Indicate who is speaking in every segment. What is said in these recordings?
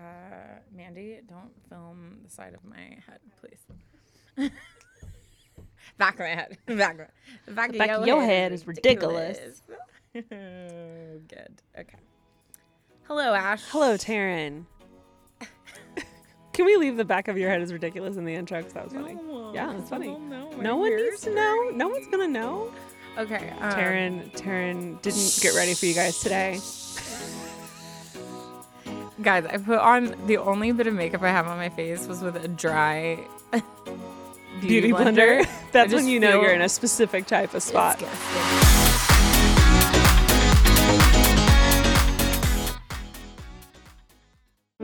Speaker 1: Uh, Mandy, don't film the side of my head, please. back of my head. Back of, the back,
Speaker 2: back of your head is ridiculous.
Speaker 1: Good. Okay. Hello, Ash.
Speaker 2: Hello, Taryn. Can we leave the back of your head is ridiculous in the intro? Because that was funny.
Speaker 1: No,
Speaker 2: Yeah, it's funny.
Speaker 1: no,
Speaker 2: No one needs to know. No one's gonna know.
Speaker 1: Okay. Um,
Speaker 2: Taryn, Taryn didn't get ready for you guys today.
Speaker 1: Guys, I put on the only bit of makeup I have on my face was with a dry
Speaker 2: Beauty blender. That's when you know you're in a specific type of spot.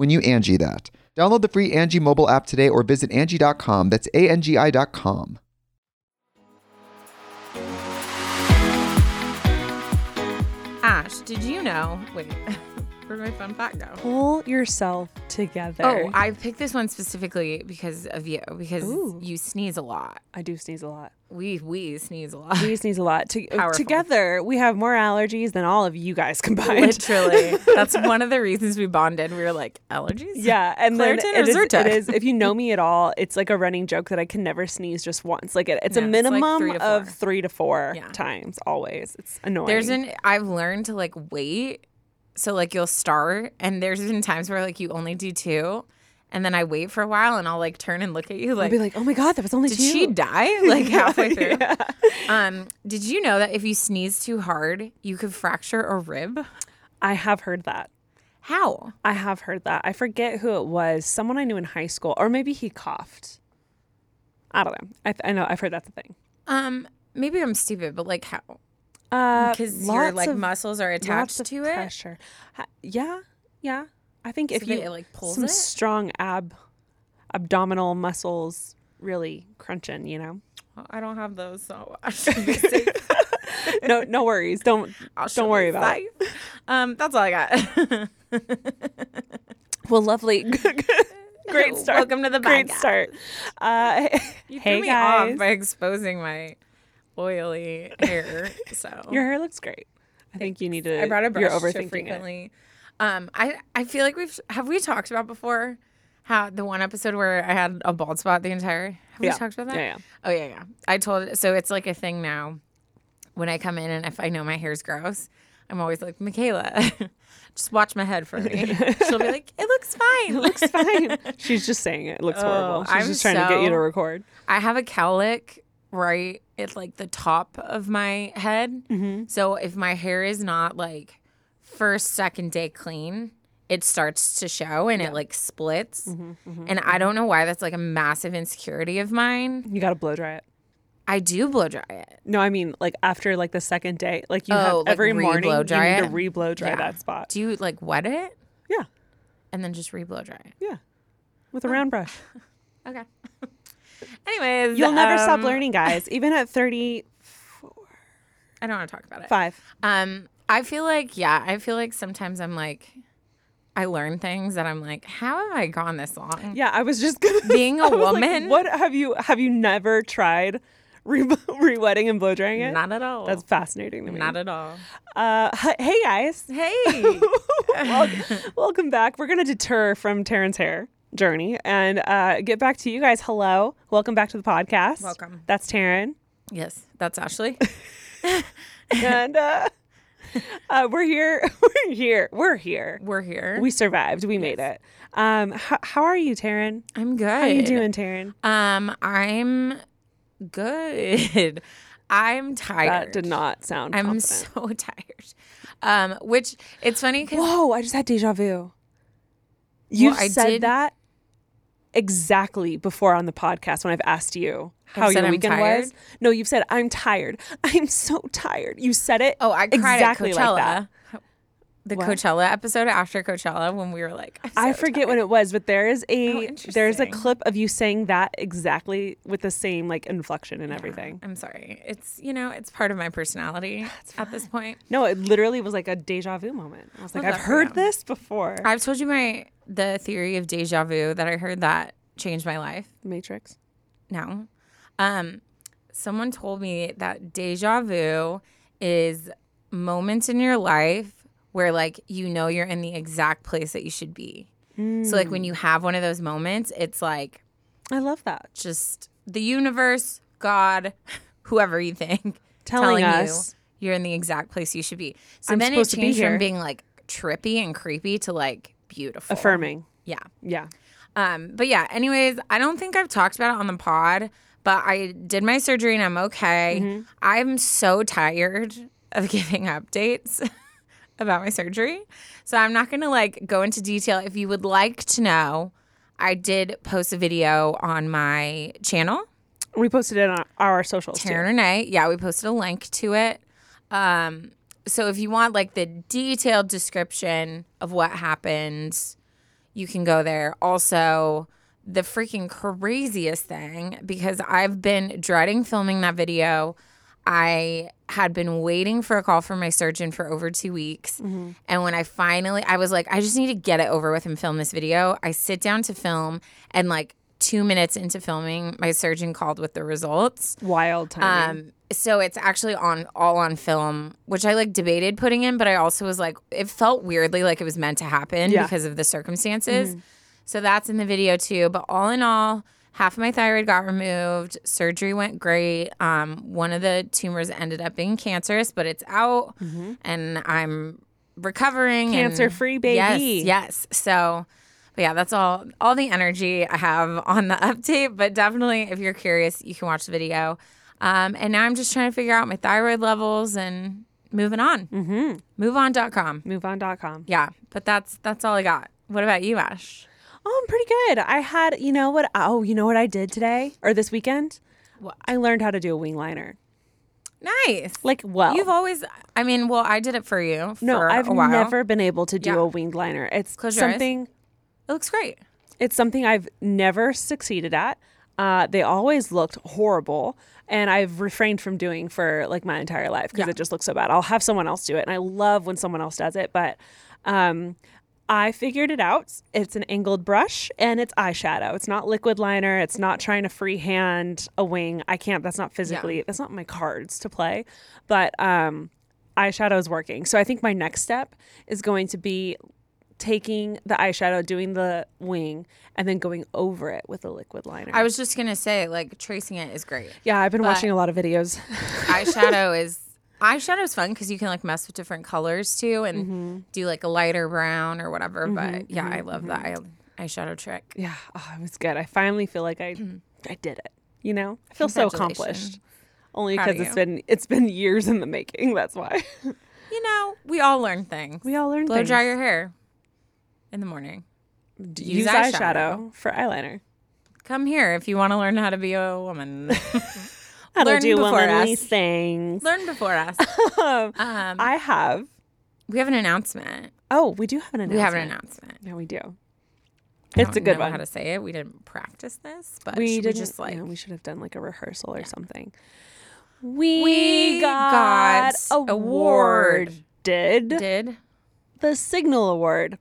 Speaker 3: when you Angie that. Download the free Angie mobile app today or visit Angie.com. That's A-N-G-I dot com.
Speaker 1: Ash, did you know? Wait, where'd my fun fact go?
Speaker 2: Pull yourself together.
Speaker 1: Oh, I picked this one specifically because of you, because
Speaker 2: Ooh.
Speaker 1: you sneeze a lot.
Speaker 2: I do sneeze a lot.
Speaker 1: We we sneeze a lot.
Speaker 2: We sneeze a lot. To- together, we have more allergies than all of you guys combined.
Speaker 1: Literally, that's one of the reasons we bonded. We were like allergies.
Speaker 2: Yeah, and then
Speaker 1: Claritin
Speaker 2: it
Speaker 1: or
Speaker 2: is, it is. If you know me at all, it's like a running joke that I can never sneeze just once. Like it, it's
Speaker 1: No,
Speaker 2: a
Speaker 1: it's like
Speaker 2: minimum
Speaker 1: three
Speaker 2: of three to four
Speaker 1: Yeah.
Speaker 2: times. Always, it's annoying.
Speaker 1: There's an I've learned to like wait. So like you'll start, and there's been times where like you only do two, and then I wait for a while, and I'll like turn and look at you like I'll
Speaker 2: be like, oh my god, that was only
Speaker 1: did
Speaker 2: two.
Speaker 1: she die like halfway through?
Speaker 2: Yeah.
Speaker 1: Um, did you know that if you sneeze too hard, you could fracture a rib?
Speaker 2: I have heard that.
Speaker 1: How?
Speaker 2: I have heard that. I forget who it was. Someone I knew in high school, or maybe he coughed. I don't know. I, th- I know. I've heard that's a thing.
Speaker 1: Um, maybe I'm stupid, but like how?
Speaker 2: Uh,
Speaker 1: Because your like
Speaker 2: of-
Speaker 1: muscles are attached to it.
Speaker 2: pressure. Yeah, yeah. I think if
Speaker 1: So that
Speaker 2: you
Speaker 1: it, like, pulls
Speaker 2: some
Speaker 1: it?
Speaker 2: strong ab abdominal muscles really crunching, you know.
Speaker 1: Well, I don't have those, so I should be safe.
Speaker 2: No, no worries. Don't don't worry about it.
Speaker 1: Um, that's all I got.
Speaker 2: Well, lovely. Great start.
Speaker 1: Welcome to the
Speaker 2: Great start. Uh,
Speaker 1: You
Speaker 2: hey
Speaker 1: threw me
Speaker 2: guys,
Speaker 1: off by exposing my oily hair. So
Speaker 2: your hair looks great. I think you need to.
Speaker 1: I brought a brush
Speaker 2: You're overthinking it.
Speaker 1: Um, I I feel like we've have we talked about before how the one episode where I had a bald spot the entire. Have
Speaker 2: Yeah.
Speaker 1: we talked about that?
Speaker 2: Yeah, yeah.
Speaker 1: Oh yeah, yeah. I told so it's like a thing now. When I come in and if I know my hair's gross, I'm always like Michaela, just watch my head for me. She'll be like, it looks fine. It looks
Speaker 2: Fine. She's just saying it. It looks horrible. She's
Speaker 1: I'm
Speaker 2: just trying to get you to record.
Speaker 1: I have a cowlick right at like the top of my head.
Speaker 2: Mm-hmm.
Speaker 1: So if my hair is not like first, second day clean, it starts to show and it like splits.
Speaker 2: Mm-hmm,
Speaker 1: and I don't know why that's like a massive insecurity of mine.
Speaker 2: You got to blow dry it.
Speaker 1: I do blow dry it.
Speaker 2: No, I mean like after like the second day, like you
Speaker 1: Oh,
Speaker 2: have
Speaker 1: like
Speaker 2: every morning you
Speaker 1: dry
Speaker 2: need to re-blow dry
Speaker 1: Yeah.
Speaker 2: that spot.
Speaker 1: Do you like wet it
Speaker 2: Yeah,
Speaker 1: and then just re blow dry it?
Speaker 2: yeah, with a round brush.
Speaker 1: Okay. Anyways,
Speaker 2: You'll never stop
Speaker 1: um,
Speaker 2: learning, guys. Even at 34.
Speaker 1: I don't want to talk about it. Five. Um, I feel like yeah, I feel like sometimes I'm like, I learn things that I'm like, how have I gone this long?
Speaker 2: Yeah, I was just gonna
Speaker 1: Being a
Speaker 2: was like,
Speaker 1: woman?
Speaker 2: what have you have you never tried re re-wetting and blow drying it?
Speaker 1: Not at all.
Speaker 2: That's fascinating to me.
Speaker 1: not at all.
Speaker 2: uh, hey guys,
Speaker 1: Hey,
Speaker 2: welcome, welcome back. We're gonna deter from Taryn's hair journey and uh, get back to you guys. Hello, welcome back to the podcast.
Speaker 1: Welcome.
Speaker 2: That's Taryn,
Speaker 1: yes, that's Ashley.
Speaker 2: and uh, uh, we're here. We're here. We're here.
Speaker 1: We're here.
Speaker 2: We survived. We made it. Um, h- how are you, Taryn?
Speaker 1: I'm good.
Speaker 2: How are you doing, Taryn?
Speaker 1: Um, I'm good. I'm tired.
Speaker 2: That did not sound.
Speaker 1: I'm
Speaker 2: confident.
Speaker 1: so tired. Um, which it's funny because
Speaker 2: Whoa! I just had deja vu. You
Speaker 1: Well,
Speaker 2: said
Speaker 1: did-
Speaker 2: that exactly before on the podcast when I've asked you how your
Speaker 1: I'm
Speaker 2: weekend
Speaker 1: tired?
Speaker 2: was. No, you've said I'm tired. I'm so tired. You said it.
Speaker 1: oh, I cried
Speaker 2: exactly
Speaker 1: at
Speaker 2: like
Speaker 1: Coachella.
Speaker 2: that.
Speaker 1: The
Speaker 2: What?
Speaker 1: Coachella episode after Coachella when we were like, I'm
Speaker 2: I
Speaker 1: so
Speaker 2: forget when
Speaker 1: tired.
Speaker 2: it was, but there is
Speaker 1: Oh,
Speaker 2: a there's a clip of you saying that exactly with the same like inflection and everything.
Speaker 1: I'm sorry. It's you know, it's part of my personality at this point.
Speaker 2: No, it literally was like a deja vu moment. I was like,
Speaker 1: Love
Speaker 2: I've heard this before.
Speaker 1: I've told you my the theory of deja vu that I heard that changed my life.
Speaker 2: Matrix.
Speaker 1: No. Um, someone told me that deja vu is moments in your life where like you know you're in the exact place that you should be. So like when you have one of those moments, it's like
Speaker 2: I love that.
Speaker 1: just the universe, God, whoever you think,
Speaker 2: Telling
Speaker 1: you
Speaker 2: us-
Speaker 1: you're in the exact place you should be. So
Speaker 2: I'm
Speaker 1: then it
Speaker 2: supposed to be
Speaker 1: changed
Speaker 2: here.
Speaker 1: from being like trippy and creepy to like beautiful.
Speaker 2: Affirming.
Speaker 1: Yeah.
Speaker 2: Yeah.
Speaker 1: Um, but yeah, anyways, I don't think I've talked about it on the pod, but I did my surgery and I'm okay.
Speaker 2: Mm-hmm.
Speaker 1: I'm so tired of giving updates about my surgery. So I'm not going to like go into detail. If you would like to know, I did post a video on my channel,
Speaker 2: We posted it on our socials too.
Speaker 1: Taryn Renee. Yeah, we posted a link to it. Um, so if you want like the detailed description of what happened, you can go there. Also, the freaking craziest thing because I've been dreading filming that video. I had been waiting for a call from my surgeon for over two weeks. And when I finally, I was like, I just need to get it over with and film this video. I sit down to film, and like two minutes into filming, my surgeon called with the results.
Speaker 2: Wild timing.
Speaker 1: Um, so it's actually on all on film, which I like debated putting in, but I also was like, it felt weirdly like it was meant to happen
Speaker 2: Yeah.
Speaker 1: because of the circumstances. So that's in the video too. But all in all, half of my thyroid got removed. Surgery went great. Um, one of the tumors ended up being cancerous, but it's out, and I'm recovering.
Speaker 2: Cancer-free, baby.
Speaker 1: Yes, yes. So. But yeah, that's all all the energy I have on the update. But definitely, if you're curious, you can watch the video. Um, and now I'm just trying to figure out my thyroid levels and moving on. Mm-hmm. MoveOn.com.
Speaker 2: MoveOn.com.
Speaker 1: Yeah, but that's that's all I got. What about you, Ash?
Speaker 2: Oh, I'm pretty good. I had, you know what? Oh, you know what I did today or this weekend?
Speaker 1: What?
Speaker 2: I learned how to do a wing liner.
Speaker 1: Nice.
Speaker 2: Like, well,
Speaker 1: You've always, I mean, well, I did it for you. For no, I've
Speaker 2: never been able to do
Speaker 1: Yeah.
Speaker 2: a winged liner. It's
Speaker 1: Close
Speaker 2: something.
Speaker 1: It looks great.
Speaker 2: It's something I've never succeeded at. Uh, they always looked horrible, and I've refrained from doing for like my entire life because
Speaker 1: Yeah.
Speaker 2: it just looks so bad. I'll have someone else do it, and I love when someone else does it. But um, I figured it out. It's an angled brush and it's eyeshadow. It's not liquid liner. It's not trying to freehand a wing. I can't. That's not physically. That's not my cards to play. But um, eyeshadow is working. So I think my next step is going to be taking the eyeshadow, doing the wing, and then going over it with a liquid liner.
Speaker 1: I was just gonna say, like tracing it is great.
Speaker 2: yeah, I've been watching a lot of videos.
Speaker 1: eyeshadow is eyeshadow is fun because you can like mess with different colors too and
Speaker 2: Mm-hmm.
Speaker 1: do like a lighter brown or whatever. But mm-hmm, yeah, I mm-hmm, love that mm-hmm. eye, eyeshadow trick.
Speaker 2: yeah, oh, it was good. I finally feel like I mm. I did it. You know, I feel so accomplished. Only because it's been it's been years in the making. That's why.
Speaker 1: You know, we all learn things.
Speaker 2: We all learn
Speaker 1: Blow
Speaker 2: things.
Speaker 1: dry your hair in the morning.
Speaker 2: Use,
Speaker 1: use
Speaker 2: eyeshadow.
Speaker 1: eyeshadow.
Speaker 2: for eyeliner.
Speaker 1: Come here if you want to learn how to be a woman.
Speaker 2: How
Speaker 1: Learn
Speaker 2: to do
Speaker 1: before
Speaker 2: womanly
Speaker 1: us.
Speaker 2: things.
Speaker 1: learn before us.
Speaker 2: Um,
Speaker 1: Um,
Speaker 2: I have.
Speaker 1: we have an announcement.
Speaker 2: Oh, we do have an announcement.
Speaker 1: We have an announcement.
Speaker 2: Yeah, we do.
Speaker 1: I
Speaker 2: It's a
Speaker 1: don't
Speaker 2: good
Speaker 1: know
Speaker 2: one.
Speaker 1: How to say it? We didn't practice this, but
Speaker 2: we did
Speaker 1: just like
Speaker 2: we should have done like a rehearsal or something. We,
Speaker 1: We
Speaker 2: got,
Speaker 1: got award.
Speaker 2: Did
Speaker 1: did
Speaker 2: the Signal Award.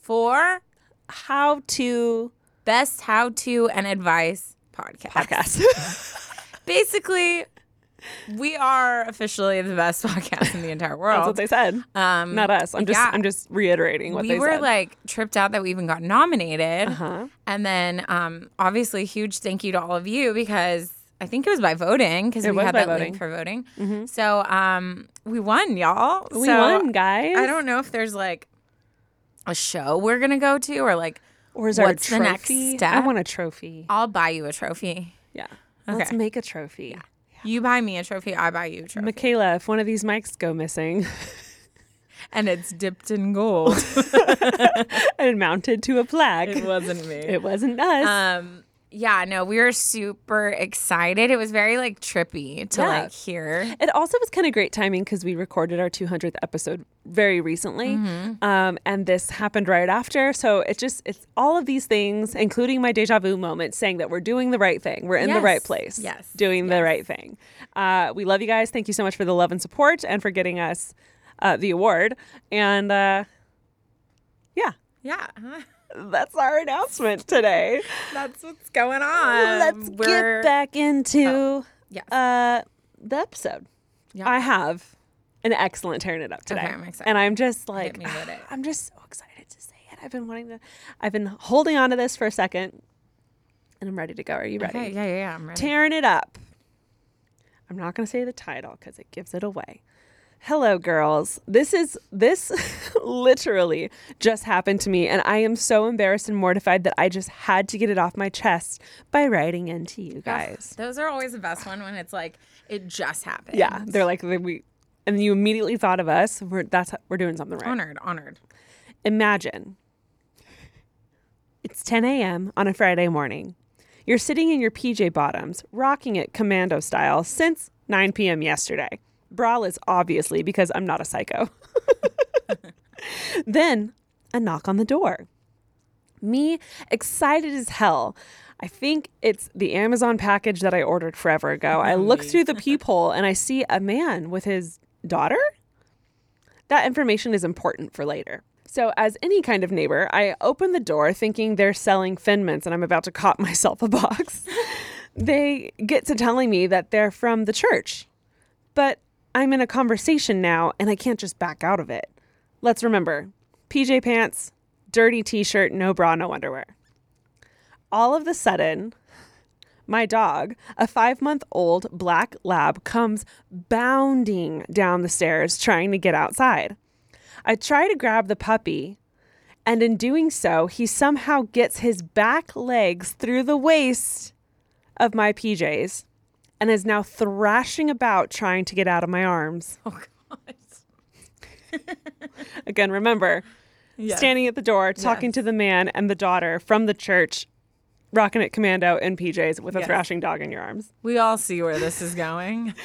Speaker 1: for
Speaker 2: How to
Speaker 1: best how to and advice podcast.
Speaker 2: podcast.
Speaker 1: Basically, we are officially the best podcast in the entire world.
Speaker 2: That's what they said.
Speaker 1: um,
Speaker 2: Not us. I'm just
Speaker 1: yeah.
Speaker 2: I'm just reiterating what they said.
Speaker 1: we
Speaker 2: they
Speaker 1: were
Speaker 2: said.
Speaker 1: like tripped out that we even got nominated.
Speaker 2: Uh-huh.
Speaker 1: And then um, obviously huge thank you to all of you because I think it was by voting because we had that
Speaker 2: voting.
Speaker 1: link for voting. So um, we won, y'all.
Speaker 2: we
Speaker 1: So
Speaker 2: won, guys.
Speaker 1: I don't know if there's like a show we're gonna go to or like
Speaker 2: Or is there
Speaker 1: what's
Speaker 2: a
Speaker 1: the next
Speaker 2: step? I want a trophy.
Speaker 1: I'll buy you a trophy.
Speaker 2: Yeah. Let's make a trophy.
Speaker 1: You buy me a trophy, I buy you a trophy.
Speaker 2: Michaela, if one of these mics go missing
Speaker 1: and it's dipped in gold.
Speaker 2: and mounted to a plaque,
Speaker 1: it wasn't me.
Speaker 2: it wasn't us.
Speaker 1: Um yeah, no, we were super excited. It was very like trippy to
Speaker 2: Yeah.
Speaker 1: like hear.
Speaker 2: It also was kind of great timing because we recorded our 200th episode very recently,
Speaker 1: Mm-hmm.
Speaker 2: um, and this happened right after. So it just it's all of these things, including my deja vu moment, saying that we're doing the right thing, we're in the right place,
Speaker 1: Yes.
Speaker 2: doing the right thing. Uh, we love you guys. Thank you so much for the love and support and for getting us uh, the award. And uh, yeah,
Speaker 1: Yeah.
Speaker 2: that's our announcement today.
Speaker 1: That's what's going on.
Speaker 2: Let's
Speaker 1: We're-
Speaker 2: get back into
Speaker 1: Yes.
Speaker 2: uh, the episode.
Speaker 1: Yeah.
Speaker 2: I have an excellent tearing it up today.
Speaker 1: Okay, I'm excited.
Speaker 2: And I'm just like. I'm just so excited to say it. I've been wanting to, I've been holding on to this for a second and I'm ready to go. Are you ready?
Speaker 1: Okay, yeah, yeah, yeah. I'm ready.
Speaker 2: Tearing it up. I'm not going to say the title because it gives it away. Hello, girls. This is this literally just happened to me, and I am so embarrassed and mortified that I just had to get it off my chest by writing into you guys.
Speaker 1: Those are always the best one when it's like it just happened.
Speaker 2: Yeah, they're like we, and you immediately thought of us. We're that's we're doing something right.
Speaker 1: honored, honored.
Speaker 2: Imagine it's 10 a.m. on a Friday morning. You're sitting in your PJ bottoms, rocking it commando style since 9 p.m. yesterday. Braless, obviously, because I'm not a psycho. then a knock on the door. Me, excited as hell. I think it's the Amazon package that I ordered forever ago. I look through the peephole and I see a man with his daughter. That information is important for later. So, as any kind of neighbor, I open the door thinking they're selling Thin Mints and I'm about to cop myself a box. they get to telling me that they're from the church. But I'm in a conversation now and I can't just back out of it. Let's remember PJ pants, dirty t shirt, no bra, no underwear. All of the sudden, my dog, a five month old black lab, comes bounding down the stairs trying to get outside. I try to grab the puppy, and in doing so, he somehow gets his back legs through the waist of my PJs and is now thrashing about trying to get out of my arms.
Speaker 1: Oh God.
Speaker 2: Again, remember,
Speaker 1: Yes.
Speaker 2: standing at the door talking
Speaker 1: Yes.
Speaker 2: to the man and the daughter from the church, rocking it commando in PJs with a
Speaker 1: Yes.
Speaker 2: thrashing dog in your arms.
Speaker 1: We all see where this is going.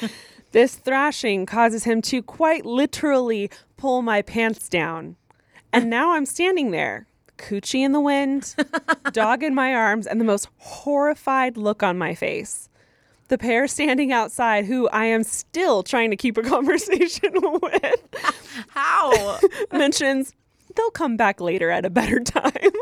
Speaker 2: This thrashing causes him to quite literally pull my pants down. And now I'm standing there, coochie in the wind, dog in my arms, and the most horrified look on my face. The pair standing outside, who I am still trying to keep a conversation with,
Speaker 1: How?
Speaker 2: mentions they'll come back later at a better time.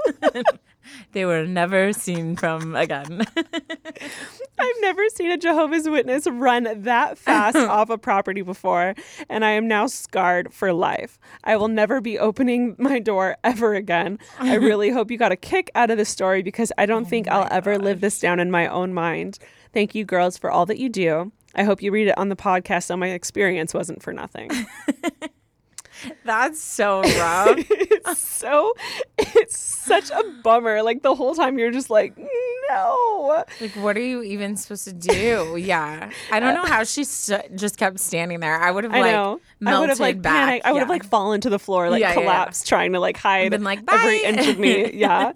Speaker 1: they were never seen from again.
Speaker 2: I've never seen a Jehovah's Witness run that fast off a property before, and I am now scarred for life. I will never be opening my door ever again. I really hope you got a kick out of the story because I don't oh think I'll ever live this down in my own mind. Thank you, girls, for all that you do. I hope you read it on the podcast so my experience wasn't for nothing.
Speaker 1: That's so rough.
Speaker 2: it's so, it's such a bummer. Like the whole time you're just like, no.
Speaker 1: like, what are you even supposed to do? Yeah, I don't uh, know how she st- just kept standing there. I would have like. Melted
Speaker 2: I would have like
Speaker 1: back.
Speaker 2: panicked. I would have like fallen to the floor, like
Speaker 1: Yeah, yeah, yeah.
Speaker 2: collapsed, trying to like hide
Speaker 1: Been like,
Speaker 2: every inch of me. Yeah.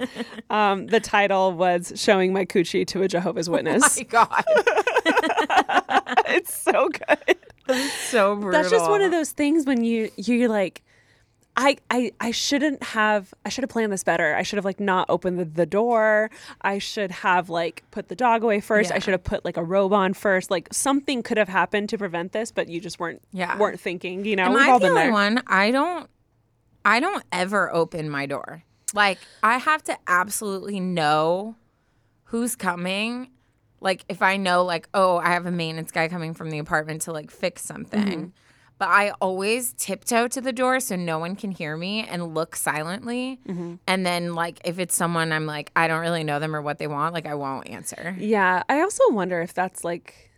Speaker 2: um, the title was "Showing My Coochie to a Jehovah's Witness."
Speaker 1: my God,
Speaker 2: it's so good.
Speaker 1: so brutal.
Speaker 2: That's just one of those things when you you're like. I, I, I shouldn't have I should have planned this better. I should have like not opened the, the door. I should have like put the dog away first. I should have put like a robe on first. Like something could have happened to prevent this, but you just weren't
Speaker 1: Yeah.
Speaker 2: weren't thinking, you know.
Speaker 1: Am
Speaker 2: We've
Speaker 1: I
Speaker 2: all
Speaker 1: the only one? I don't. I don't ever open my door. Like I have to absolutely know who's coming. Like if I know, like, oh, I have a maintenance guy coming from the apartment to like fix something.
Speaker 2: Mm-hmm.
Speaker 1: But I always tiptoe to the door so no one can hear me and look silently.
Speaker 2: Mm-hmm.
Speaker 1: And then, like, if it's someone I'm like, I don't really know them or what they want, like, I won't answer.
Speaker 2: Yeah, I also wonder if that's like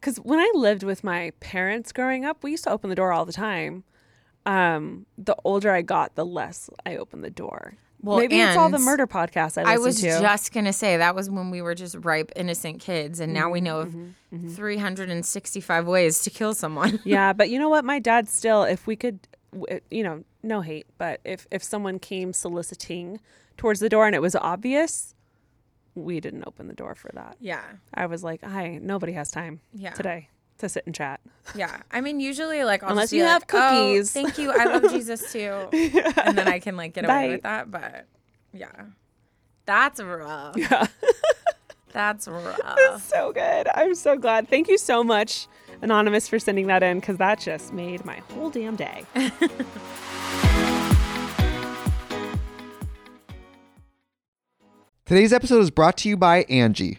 Speaker 2: cuz when I lived with my parents growing up, we used to open the door all the time. Um the older I got, the less I opened the door.
Speaker 1: Well,
Speaker 2: Maybe it's all the murder podcasts I
Speaker 1: I was
Speaker 2: to.
Speaker 1: just gonna say that was when we were just ripe, innocent kids, and now we know of
Speaker 2: Mm-hmm,
Speaker 1: 365 ways to kill someone.
Speaker 2: yeah, but you know what? My dad still, if we could, you know, no hate, but if if someone came soliciting towards the door and it was obvious, we didn't open the door for that.
Speaker 1: yeah,
Speaker 2: I was like, "Hi, nobody has time
Speaker 1: Yeah.
Speaker 2: today to sit and chat."
Speaker 1: yeah. I mean, usually, like, I'll
Speaker 2: Unless
Speaker 1: just be
Speaker 2: you
Speaker 1: like,
Speaker 2: have
Speaker 1: "Oh,
Speaker 2: cookies."
Speaker 1: thank you. I love Jesus too, and then I can like get away
Speaker 2: Bye.
Speaker 1: with that. But yeah, that's rough.
Speaker 2: Yeah.
Speaker 1: That's rough.
Speaker 2: so good. I'm so glad. Thank you so much, Anonymous, for sending that in because that just made my whole damn day.
Speaker 3: Today's episode is brought to you by Angie.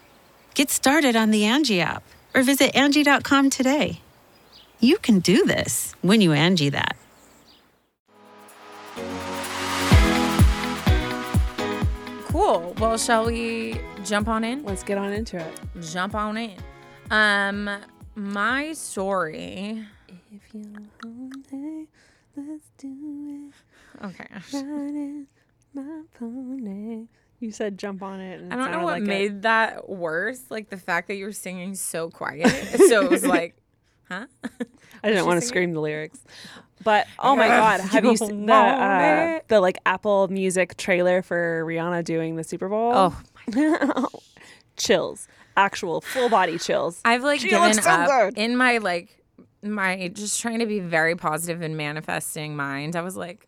Speaker 4: Get started on the Angie app or visit Angie.com today. You can do this when you Angie that.
Speaker 1: Cool. Well, shall we jump on in?
Speaker 2: Let's get on into it.
Speaker 1: Jump on in. Um, my story.
Speaker 2: If you want it, let's do
Speaker 1: Okay.
Speaker 2: it. Riding my pony. You said jump on it. And
Speaker 1: I don't know what
Speaker 2: like
Speaker 1: made that worse. Like the fact that you were singing so quiet. so it was like, huh?
Speaker 2: I didn't want to scream the lyrics. But oh my god, have you seen the uh, the like Apple Music trailer for Rihanna doing the Super Bowl?
Speaker 1: Oh,
Speaker 2: chills, actual full body chills.
Speaker 1: I've like
Speaker 2: She
Speaker 1: given
Speaker 2: so
Speaker 1: up
Speaker 2: good.
Speaker 1: in my like my just trying to be very positive and manifesting mind. I was like,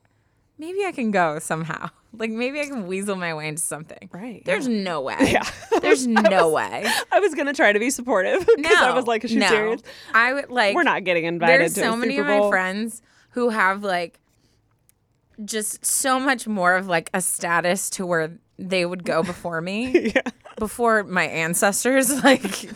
Speaker 1: maybe I can go somehow. Like maybe I can weasel my way into something.
Speaker 2: Right,
Speaker 1: There's no way.
Speaker 2: Yeah.
Speaker 1: There's no way.
Speaker 2: I was gonna try to be supportive because
Speaker 1: No.
Speaker 2: I was like, "Is she
Speaker 1: no.
Speaker 2: serious?
Speaker 1: I would like.
Speaker 2: We're not getting invited
Speaker 1: There's
Speaker 2: to
Speaker 1: so many of my friends who have like just so much more of like a status to where they would go before me. Before my ancestors, like,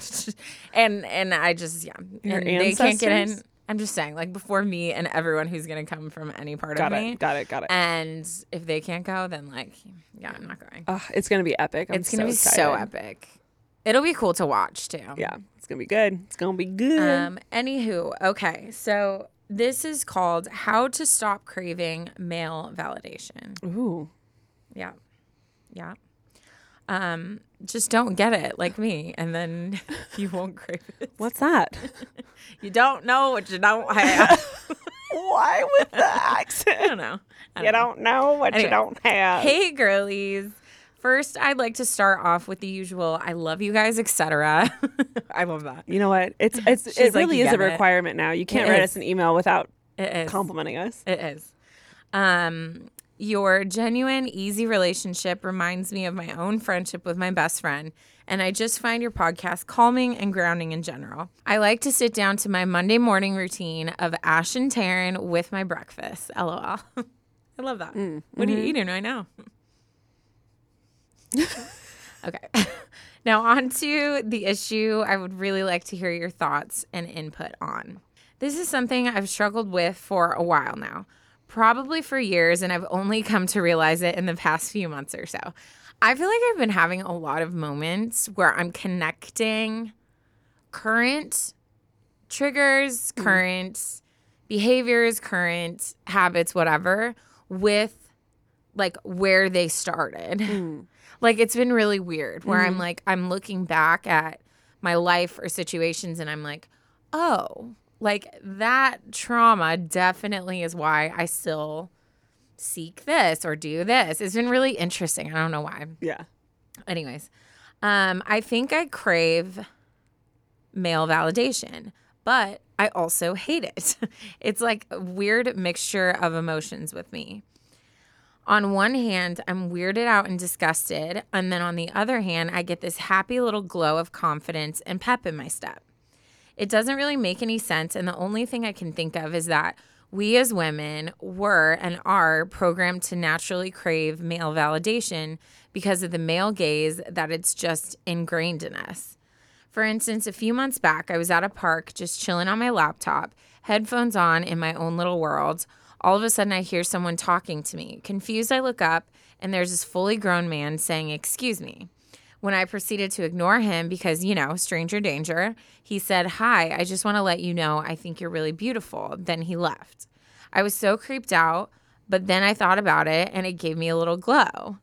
Speaker 1: and and I just yeah,
Speaker 2: Your
Speaker 1: and they can't get in. I'm just saying, like, before me and everyone who's gonna come from any part
Speaker 2: Got
Speaker 1: of me.
Speaker 2: Got it. Got it. Got it.
Speaker 1: And if they can't go, then like, yeah, I'm not going.
Speaker 2: Ugh, it's gonna be epic. I'm
Speaker 1: it's gonna
Speaker 2: so
Speaker 1: be so epic. It'll be cool to watch too.
Speaker 2: Yeah, it's gonna be good. It's gonna be good.
Speaker 1: Um, anywho, okay, so this is called How to Stop Craving Male Validation.
Speaker 2: Ooh.
Speaker 1: Yeah. Yeah. Um, just don't get it like me, and then you won't crave it.
Speaker 2: What's that?
Speaker 1: You don't know what you don't have.
Speaker 2: Why with the
Speaker 1: I
Speaker 2: accent?
Speaker 1: don't know. I
Speaker 2: You
Speaker 1: know.
Speaker 2: don't know what
Speaker 1: Anyway.
Speaker 2: you don't have.
Speaker 1: Hey, girlies. First, I'd like to start off with the usual I love you guys, etc. I love that.
Speaker 2: You know what? It's it's
Speaker 1: She's
Speaker 2: it really
Speaker 1: "You
Speaker 2: is a
Speaker 1: get it."
Speaker 2: requirement now. You can't
Speaker 1: It
Speaker 2: write
Speaker 1: is.
Speaker 2: us an email without complimenting us.
Speaker 1: It is. Um, your genuine, easy relationship reminds me of my own friendship with my best friend, and I just find your podcast calming and grounding in general. I like to sit down to my Monday morning routine of Ash and Taryn with my breakfast. LOL. I love that. Mm, what are you mm-hmm. eating right now? okay. now, on to the issue I would really like to hear your thoughts and input on. This is something I've struggled with for a while now, probably for years, and I've only come to realize it in the past few months or so. I feel like I've been having a lot of moments where I'm connecting current triggers, mm. current behaviors, current habits, whatever, with like where they started. Mm. like it's been really weird where I'm mm-hmm. like, I'm looking back at my life or situations and I'm like, oh, like that trauma definitely is why I still seek this or do this. It's been really interesting. I don't know why.
Speaker 2: Yeah.
Speaker 1: Anyways, um, I think I crave male validation, but I also hate it. it's like a weird mixture of emotions with me. On one hand, I'm weirded out and disgusted, and then on the other hand, I get this happy little glow of confidence and pep in my step. It doesn't really make any sense, and the only thing I can think of is that we as women were and are programmed to naturally crave male validation because of the male gaze that it's just ingrained in us. For instance, a few months back, I was at a park just chilling on my laptop, headphones on in my own little world. All of a sudden, I hear someone talking to me. Confused, I look up, and there's this fully grown man saying, Excuse me. When I proceeded to ignore him because, you know, stranger danger, he said, Hi, I just want to let you know I think you're really beautiful. Then he left. I was so creeped out, but then I thought about it and it gave me a little glow.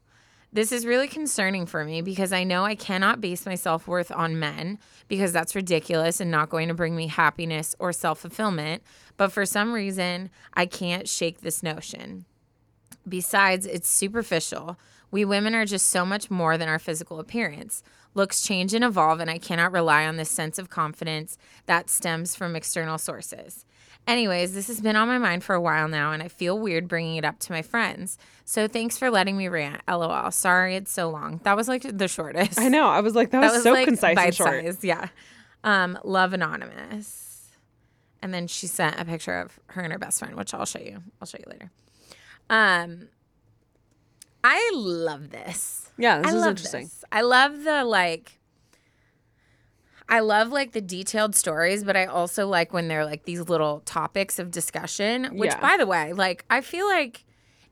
Speaker 1: This is really concerning for me because I know I cannot base my self worth on men because that's ridiculous and not going to bring me happiness or self fulfillment. But for some reason, I can't shake this notion. Besides, it's superficial. We women are just so much more than our physical appearance. Looks change and evolve, and I cannot rely on this sense of confidence that stems from external sources. Anyways, this has been on my mind for a while now, and I feel weird bringing it up to my friends. So thanks for letting me rant. LOL. Sorry it's so long. That was like the shortest.
Speaker 2: I know. I was like, that,
Speaker 1: That
Speaker 2: was, so
Speaker 1: like
Speaker 2: concise and short.
Speaker 1: size, Yeah. Um, Love Anonymous. And then she sent a picture of her and her best friend, which I'll show you. I'll show you later. Um, I love this.
Speaker 2: Yeah, this
Speaker 1: I
Speaker 2: is interesting.
Speaker 1: this. I love the like. I love like the detailed stories, but I also like when they're like these little topics of discussion. Which,
Speaker 2: Yeah.
Speaker 1: by the way, like I feel like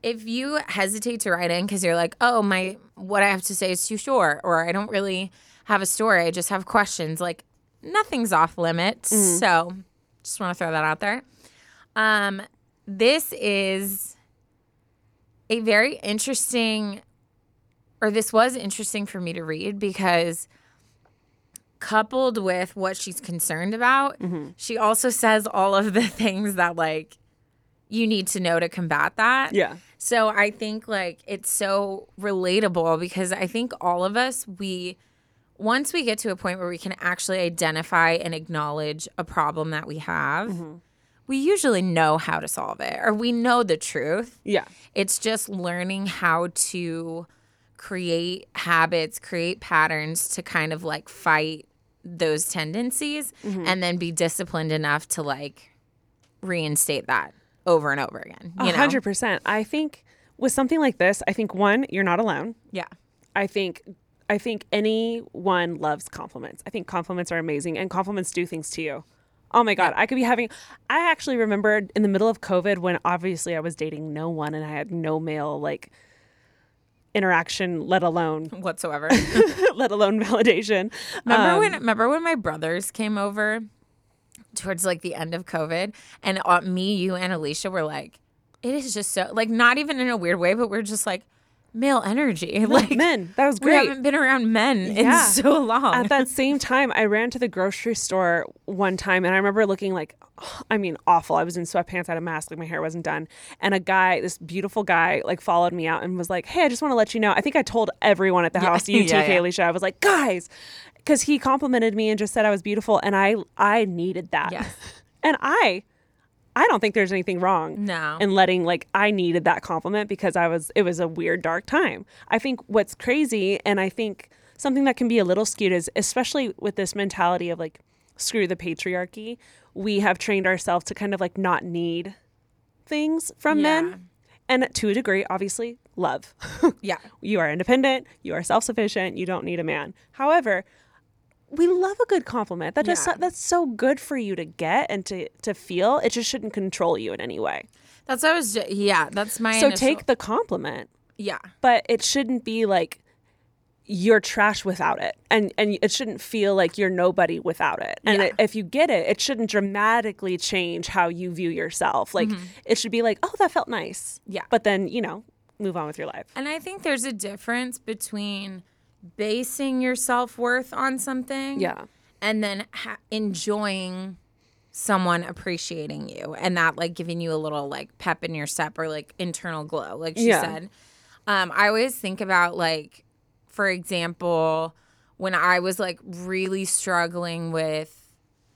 Speaker 1: if you hesitate to write in because you're like, oh my, what I have to say is too short, or I don't really have a story, I just have questions. Like nothing's off limits. So just want to throw that out there. Um, this is a very interesting, or this was interesting for me to read because coupled with what she's concerned about,
Speaker 2: Mm-hmm.
Speaker 1: she also says all of the things that like you need to know to combat that.
Speaker 2: Yeah.
Speaker 1: So I think like it's so relatable because I think all of us we once we get to a point where we can actually identify and acknowledge a problem that we have,
Speaker 2: Mm-hmm.
Speaker 1: We usually know how to solve it or we know the truth.
Speaker 2: Yeah.
Speaker 1: It's just learning how to create habits, create patterns to kind of like fight those tendencies
Speaker 2: Mm-hmm.
Speaker 1: and then be disciplined enough to like reinstate that over and over again. You
Speaker 2: A hundred percent. I think with something like this, I think one, you're not alone.
Speaker 1: Yeah.
Speaker 2: I think I think anyone loves compliments. I think compliments are amazing and compliments do things to you. Oh my god, I could be having I actually remembered in the middle of COVID when obviously I was dating no one and I had no male like interaction, let alone
Speaker 1: Whatsoever.
Speaker 2: let alone validation.
Speaker 1: Remember
Speaker 2: Um,
Speaker 1: when remember when my brothers came over towards like the end of COVID and uh, me, you and Alicia were like, it is just so like not even in a weird way, but we're just like male energy. like
Speaker 2: men, that was great.
Speaker 1: we haven't been around men
Speaker 2: Yeah.
Speaker 1: in so long.
Speaker 2: At that same time, I ran to the grocery store one time and I remember looking like, I mean, awful. I was in sweatpants, I had a mask, like my hair wasn't done. And a guy, this beautiful guy, like followed me out and was like, Hey, I just want to let you know. I think I told everyone at the house, you
Speaker 1: Yeah,
Speaker 2: TK,
Speaker 1: yeah.
Speaker 2: Alicia, I was like, guys, because he complimented me and just said I was beautiful. And I, I needed that.
Speaker 1: Yes.
Speaker 2: And I, I don't think there's anything wrong
Speaker 1: No.
Speaker 2: in letting like I needed that compliment because I was it was a weird dark time. I think what's crazy and I think something that can be a little skewed is especially with this mentality of like screw the patriarchy, we have trained ourselves to kind of like not need things from
Speaker 1: Yeah.
Speaker 2: men. And to a degree, obviously, love.
Speaker 1: yeah.
Speaker 2: you are independent, you are self-sufficient, you don't need a man. However, we love a good compliment. That just
Speaker 1: Yeah.
Speaker 2: that's so good for you to get and to to feel. It just shouldn't control you in any way.
Speaker 1: That's what I was yeah, that's my
Speaker 2: So
Speaker 1: initial-
Speaker 2: take the compliment,
Speaker 1: Yeah.
Speaker 2: but it shouldn't be like you're trash without it, and and it shouldn't feel like you're nobody without it. And
Speaker 1: Yeah.
Speaker 2: it, if you get it, it shouldn't dramatically change how you view yourself. Like it should be like, oh, that felt nice.
Speaker 1: Mm-hmm. Yeah.
Speaker 2: But then you know, move on with your life.
Speaker 1: And I think there's a difference between basing your self-worth on something
Speaker 2: Yeah.
Speaker 1: and then ha- enjoying someone appreciating you and that like giving you a little like pep in your step or like internal glow like she
Speaker 2: Yeah.
Speaker 1: said um i always think about like for example when i was like really struggling with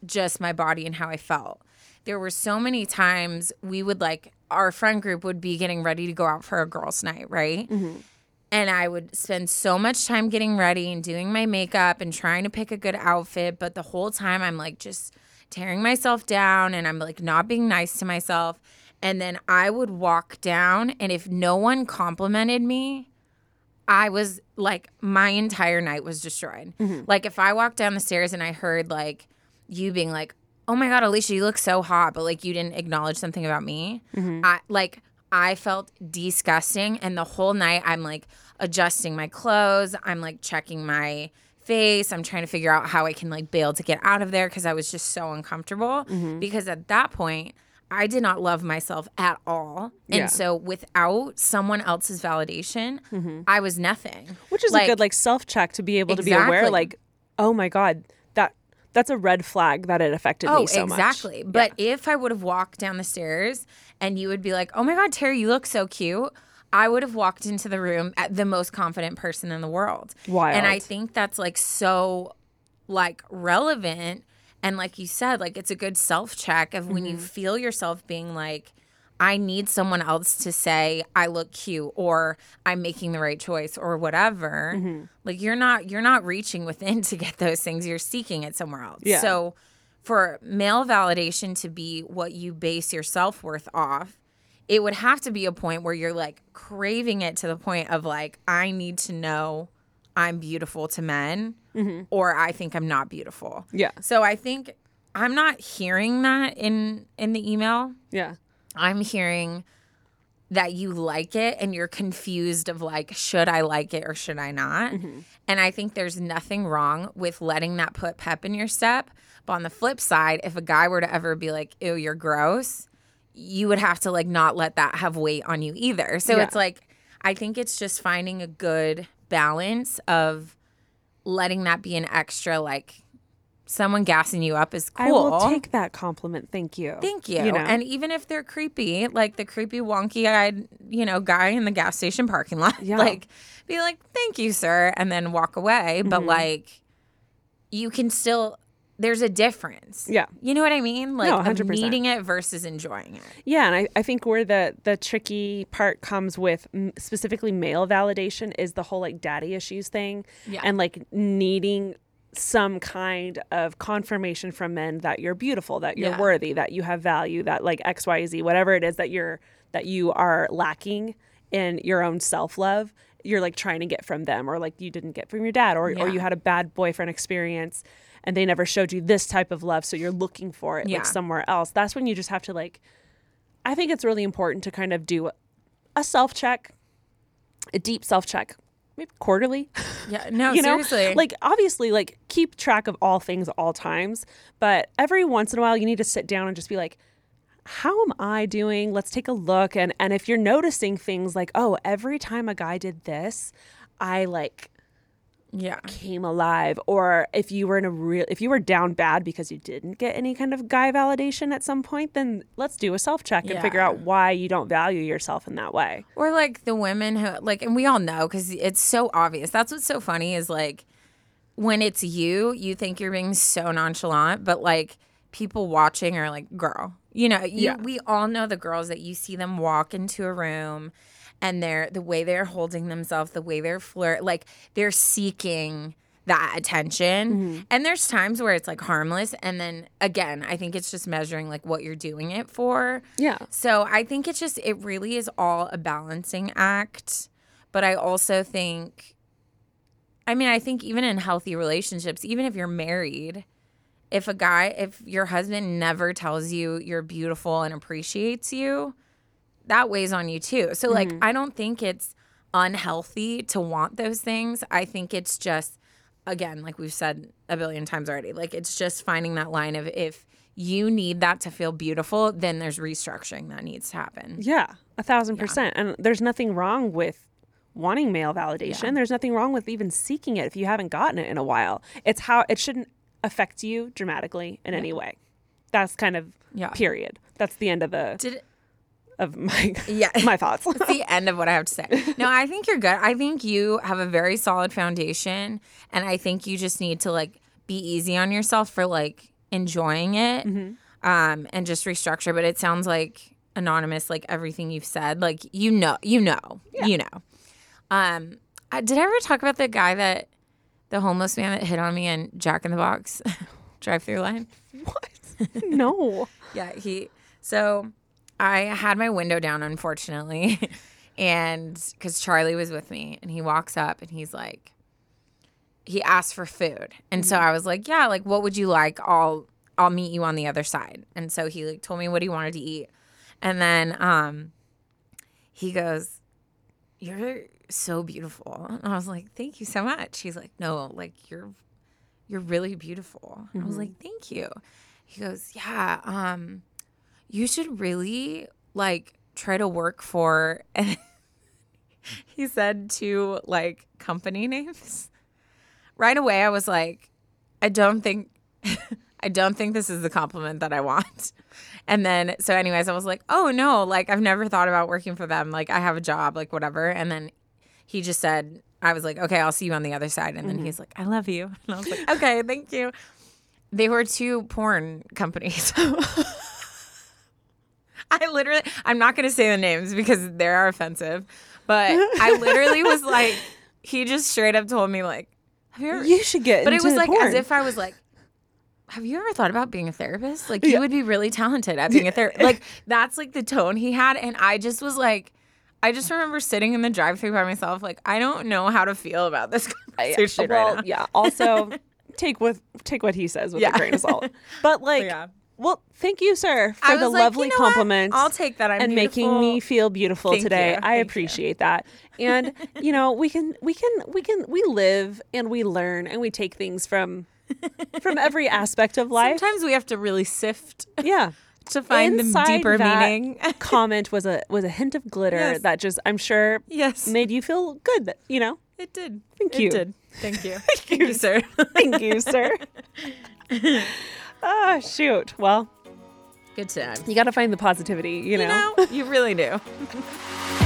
Speaker 1: just my body and how i felt there were so many times we would like our friend group would be getting ready to go out for a girls night right and I would spend so much time getting ready and doing my makeup and trying to pick a good outfit. But the whole time I'm like just tearing myself down and I'm like not being nice to myself. And then I would walk down, and if no one complimented me, I was like, my entire night was destroyed. Mm-hmm. Like, if I walked down the stairs and I heard like you being like, oh my God, Alicia, you look so hot, but like you didn't acknowledge something about me, mm-hmm. I like, I felt disgusting. And the whole night I'm like adjusting my clothes. I'm like checking my face. I'm trying to figure out how I can like bail to get out of there because I was just so uncomfortable. Mm-hmm. Because at that point, I did not love myself at all. And
Speaker 2: Yeah.
Speaker 1: so without someone else's validation, mm-hmm. I was nothing.
Speaker 2: Which is a good like self check to be able to be aware, like, oh my god, that's a red flag that it affected
Speaker 1: Oh,
Speaker 2: me so much.
Speaker 1: exactly. But if I would have walked down the stairs and you would be like, "Oh my God, Terry, you look so cute," I would have walked into the room at the most confident person in the world. Why? And I think that's like so, like relevant. And like you said, like it's a good self check of when
Speaker 2: Mm-hmm.
Speaker 1: you feel yourself being like. I need someone else to say I look cute or I'm making the right choice or whatever.
Speaker 2: Mm-hmm.
Speaker 1: Like you're not you're not reaching within to get those things. You're seeking it somewhere else.
Speaker 2: Yeah.
Speaker 1: So for male validation to be what you base your self worth off, it would have to be a point where you're like craving it to the point of like, I need to know I'm beautiful to men or I think I'm not beautiful.
Speaker 2: Yeah.
Speaker 1: So I think I'm not hearing that in in the email.
Speaker 2: Yeah.
Speaker 1: I'm hearing that you like it and you're confused of like should I like it or should I not? Mm-hmm. And I think there's nothing wrong with letting that put pep in your step. But on the flip side, if a guy were to ever be like, "Ew, you're gross," you would have to like not let that have weight on you either. So
Speaker 2: Yeah.
Speaker 1: it's like I think it's just finding a good balance of letting that be an extra like someone gassing you up is cool.
Speaker 2: I will take that compliment. Thank you.
Speaker 1: Thank you.
Speaker 2: You know?
Speaker 1: And even if they're creepy, like the creepy wonky eyed, you know, guy in the gas station parking lot,
Speaker 2: Yeah.
Speaker 1: like be like, "Thank you, sir," and then walk away. But
Speaker 2: Mm-hmm.
Speaker 1: like, you can still. There's a difference.
Speaker 2: Yeah.
Speaker 1: You know what I mean? Like
Speaker 2: No, 100%.
Speaker 1: needing it versus enjoying it.
Speaker 2: Yeah, and I, I think where the the tricky part comes with m- specifically male validation is the whole like daddy issues thing,
Speaker 1: Yeah.
Speaker 2: and like needing some kind of confirmation from men that you're beautiful, that you're
Speaker 1: Yeah.
Speaker 2: worthy, that you have value, that like X Y Z, whatever it is that you're that you are lacking in your own self love. You're like trying to get from them, or like you didn't get from your dad, or or you had a bad boyfriend experience, and they never showed you this type of love, so you're looking for it
Speaker 1: Yeah.
Speaker 2: like somewhere else. That's when you just have to like I think it's really important to kind of do a self check, a deep self check, maybe quarterly.
Speaker 1: Yeah. No,
Speaker 2: you know,
Speaker 1: seriously.
Speaker 2: like obviously, like keep track of all things all times, but every once in a while, you need to sit down and just be like, how am I doing? Let's take a look. And and if you're noticing things like, oh, every time a guy did this, I like
Speaker 1: yeah.
Speaker 2: came alive or if you were in a real if you were down bad because you didn't get any kind of guy validation at some point then let's do a self check and figure out why you don't value yourself in that way
Speaker 1: Or like the women who like, and we all know because it's so obvious. That's what's so funny is like when it's you, you think you're being so nonchalant, but like people watching are like, girl, you know, you,
Speaker 2: Yeah.
Speaker 1: we all know the girls that you see them walk into a room and they're the way they're holding themselves, the way they're flirt, like they're seeking that attention. Mm-hmm. And there's times where it's like harmless. And then again, I think it's just measuring like what you're doing it for.
Speaker 2: yeah
Speaker 1: So I think it's just it really is all a balancing act. But I also think I mean, I think even in healthy relationships, even if you're married, if a guy if your husband never tells you you're beautiful and appreciates you, that weighs on you too. So like mm-hmm. I don't think it's unhealthy to want those things. I think it's just again, like we've said a billion times already, like it's just finding that line of if you need that to feel beautiful, then there's restructuring that needs to happen.
Speaker 2: yeah a thousand percent. And there's nothing wrong with wanting male validation. There's nothing wrong with even seeking it if you haven't gotten it in a while. It's how it shouldn't affect you dramatically in any way. That's kind of
Speaker 1: Yeah.
Speaker 2: period. That's the end of the
Speaker 1: Did
Speaker 2: of my
Speaker 1: Yeah.
Speaker 2: my thoughts
Speaker 1: That's the end of what I have to say. No, I think you're good. I think you have a very solid foundation, and I think you just need to like be easy on yourself for like enjoying it, um, and just restructure. But it sounds like anonymous, like everything you've said, like you know, you know, you know. Um, I, did I ever talk about the guy that the homeless man that hit on me in Jack in the Box drive-through line?
Speaker 2: what no
Speaker 1: Yeah, he. So I had my window down, unfortunately, and because Charlie was with me, and he walks up and he's like, he asked for food, and so I was like, yeah, like what would you like? I'll I'll meet you on the other side. And so he like told me what he wanted to eat, and then um, he goes, you're so beautiful, and I was like, thank you so much. He's like, no, like you're you're really beautiful. I was like, thank you. He goes, yeah, um, you should really like try to work for and he said two like company names. Right away I was like, I don't think I don't think this is the compliment that I want. And then so anyways, I was like, "Oh no, like I've never thought about working for them. Like I have a job, like whatever." And then he just said, I was like, "Okay, I'll see you on the other side." And then mm-hmm. he's like, "I love you." And I was like, "Okay, thank you." They were two porn companies. I literally, I'm not going to say the names because they are offensive, but I literally was like, he just straight up told me, like, have you ever,
Speaker 2: you should get
Speaker 1: but it was like
Speaker 2: porn.
Speaker 1: as if I was like, have you ever thought about being a therapist? Like, you would be really talented at being a therapist. Like, that's like the tone he had. And I just was like, I just remember sitting in the drive through by myself, like, I don't know how to feel about this uh, conversation
Speaker 2: well,
Speaker 1: right now.
Speaker 2: yeah. Also, take with take what he says with
Speaker 1: Yeah.
Speaker 2: a grain of salt. But like,
Speaker 1: Yeah.
Speaker 2: Well, thank you, sir, for the
Speaker 1: like,
Speaker 2: lovely
Speaker 1: you know what?
Speaker 2: compliment.
Speaker 1: I'll take that. I'm
Speaker 2: and making me feel beautiful
Speaker 1: Thank
Speaker 2: today.
Speaker 1: you.
Speaker 2: I
Speaker 1: Thank you.
Speaker 2: appreciate that. And you know, we can we can we can we live and we learn and we take things from from every aspect of life.
Speaker 1: Sometimes we have to really sift
Speaker 2: yeah.
Speaker 1: to find the deeper
Speaker 2: that
Speaker 1: meaning.
Speaker 2: comment was a was a hint of glitter
Speaker 1: Yes.
Speaker 2: that just I'm sure
Speaker 1: Yes.
Speaker 2: made you feel good. That you know.
Speaker 1: It did.
Speaker 2: Thank
Speaker 1: it
Speaker 2: you.
Speaker 1: did. Thank you. Thank you, sir.
Speaker 2: Thank you, sir. Ah, shoot. Well,
Speaker 1: Good time.
Speaker 2: you got to find the positivity, you know?
Speaker 1: You know, you really do.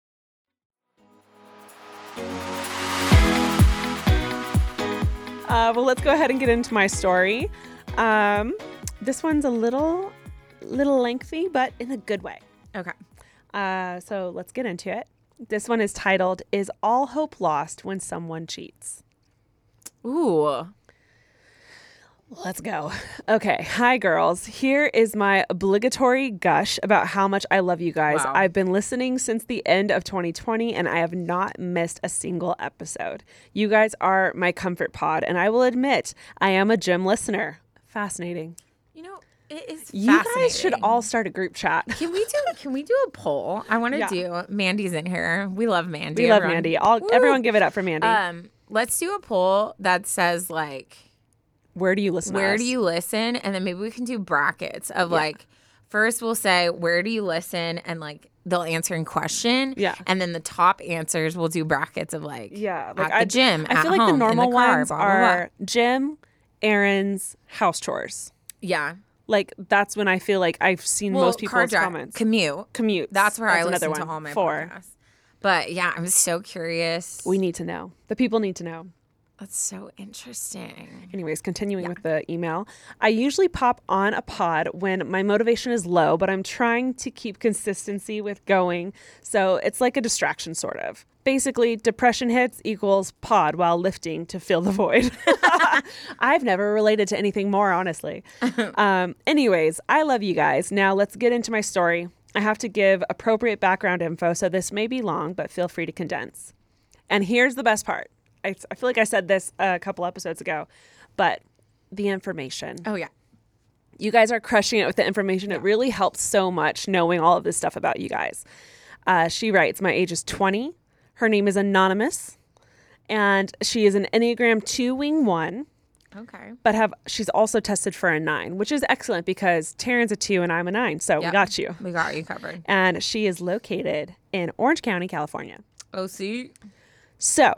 Speaker 2: Uh, well, let's go ahead and get into my story. Um, this one's a little, little lengthy, but in a good way.
Speaker 1: Okay.
Speaker 2: Uh, so let's get into it. This one is titled "Is All Hope Lost When Someone Cheats?"
Speaker 1: Ooh.
Speaker 2: Let's go. Okay. Hi, girls. Here is my obligatory gush about how much I love you guys.
Speaker 1: Wow.
Speaker 2: I've been listening since the end of 2020 and I have not missed a single episode. You guys are my comfort pod, and I will admit I am a gym listener. Fascinating.
Speaker 1: You know, it is
Speaker 2: You guys should all start a group chat.
Speaker 1: Can we do can we do a poll? I want to
Speaker 2: Yeah.
Speaker 1: do Mandy's in here. We love Mandy.
Speaker 2: We love
Speaker 1: everyone.
Speaker 2: Mandy. All,
Speaker 1: Woo!
Speaker 2: everyone give it up for Mandy.
Speaker 1: Um, let's do a poll that says like
Speaker 2: where do you listen to
Speaker 1: where do you listen, and then maybe we can do brackets of like first we'll say where do you listen, and like they'll answer in question.
Speaker 2: Yeah.
Speaker 1: and then the top answers we'll do brackets of like
Speaker 2: Yeah,
Speaker 1: at the gym.
Speaker 2: I feel like the
Speaker 1: home,
Speaker 2: normal
Speaker 1: car,
Speaker 2: ones
Speaker 1: blah, blah, blah.
Speaker 2: are gym, errands, house chores.
Speaker 1: yeah.
Speaker 2: Like that's when I feel like I've seen
Speaker 1: Well,
Speaker 2: most people's
Speaker 1: drive,
Speaker 2: comments.
Speaker 1: commute.
Speaker 2: Commute.
Speaker 1: That's where I
Speaker 2: another
Speaker 1: listen to all my
Speaker 2: Four.
Speaker 1: podcasts. But yeah, I'm so curious.
Speaker 2: We need to know. The people need to know.
Speaker 1: That's so interesting.
Speaker 2: Anyways, continuing with the email, I usually pop on a pod when my motivation is low, but I'm trying to keep consistency with going. So it's like a distraction, sort of. Basically, depression hits equals pod while lifting to fill the void. I've never related to anything more, honestly. um, anyways, I love you guys. Now let's get into my story. I have to give appropriate background info, so this may be long, but feel free to condense. And here's the best part. I, I feel like I said this a couple episodes ago, but the information.
Speaker 1: Oh yeah.
Speaker 2: You guys are crushing it with the information. It really helps so much knowing all of this stuff about you guys. Uh, she writes, My age is 20. Her name is Anonymous, and she is an Enneagram 2 Wing 1
Speaker 1: Okay.
Speaker 2: but have she's also tested for a nine, which is excellent because Taryn's a two and I'm a nine, so we got you.
Speaker 1: We got you covered.
Speaker 2: And she is located in Orange County, California.
Speaker 1: Oh, see.
Speaker 2: So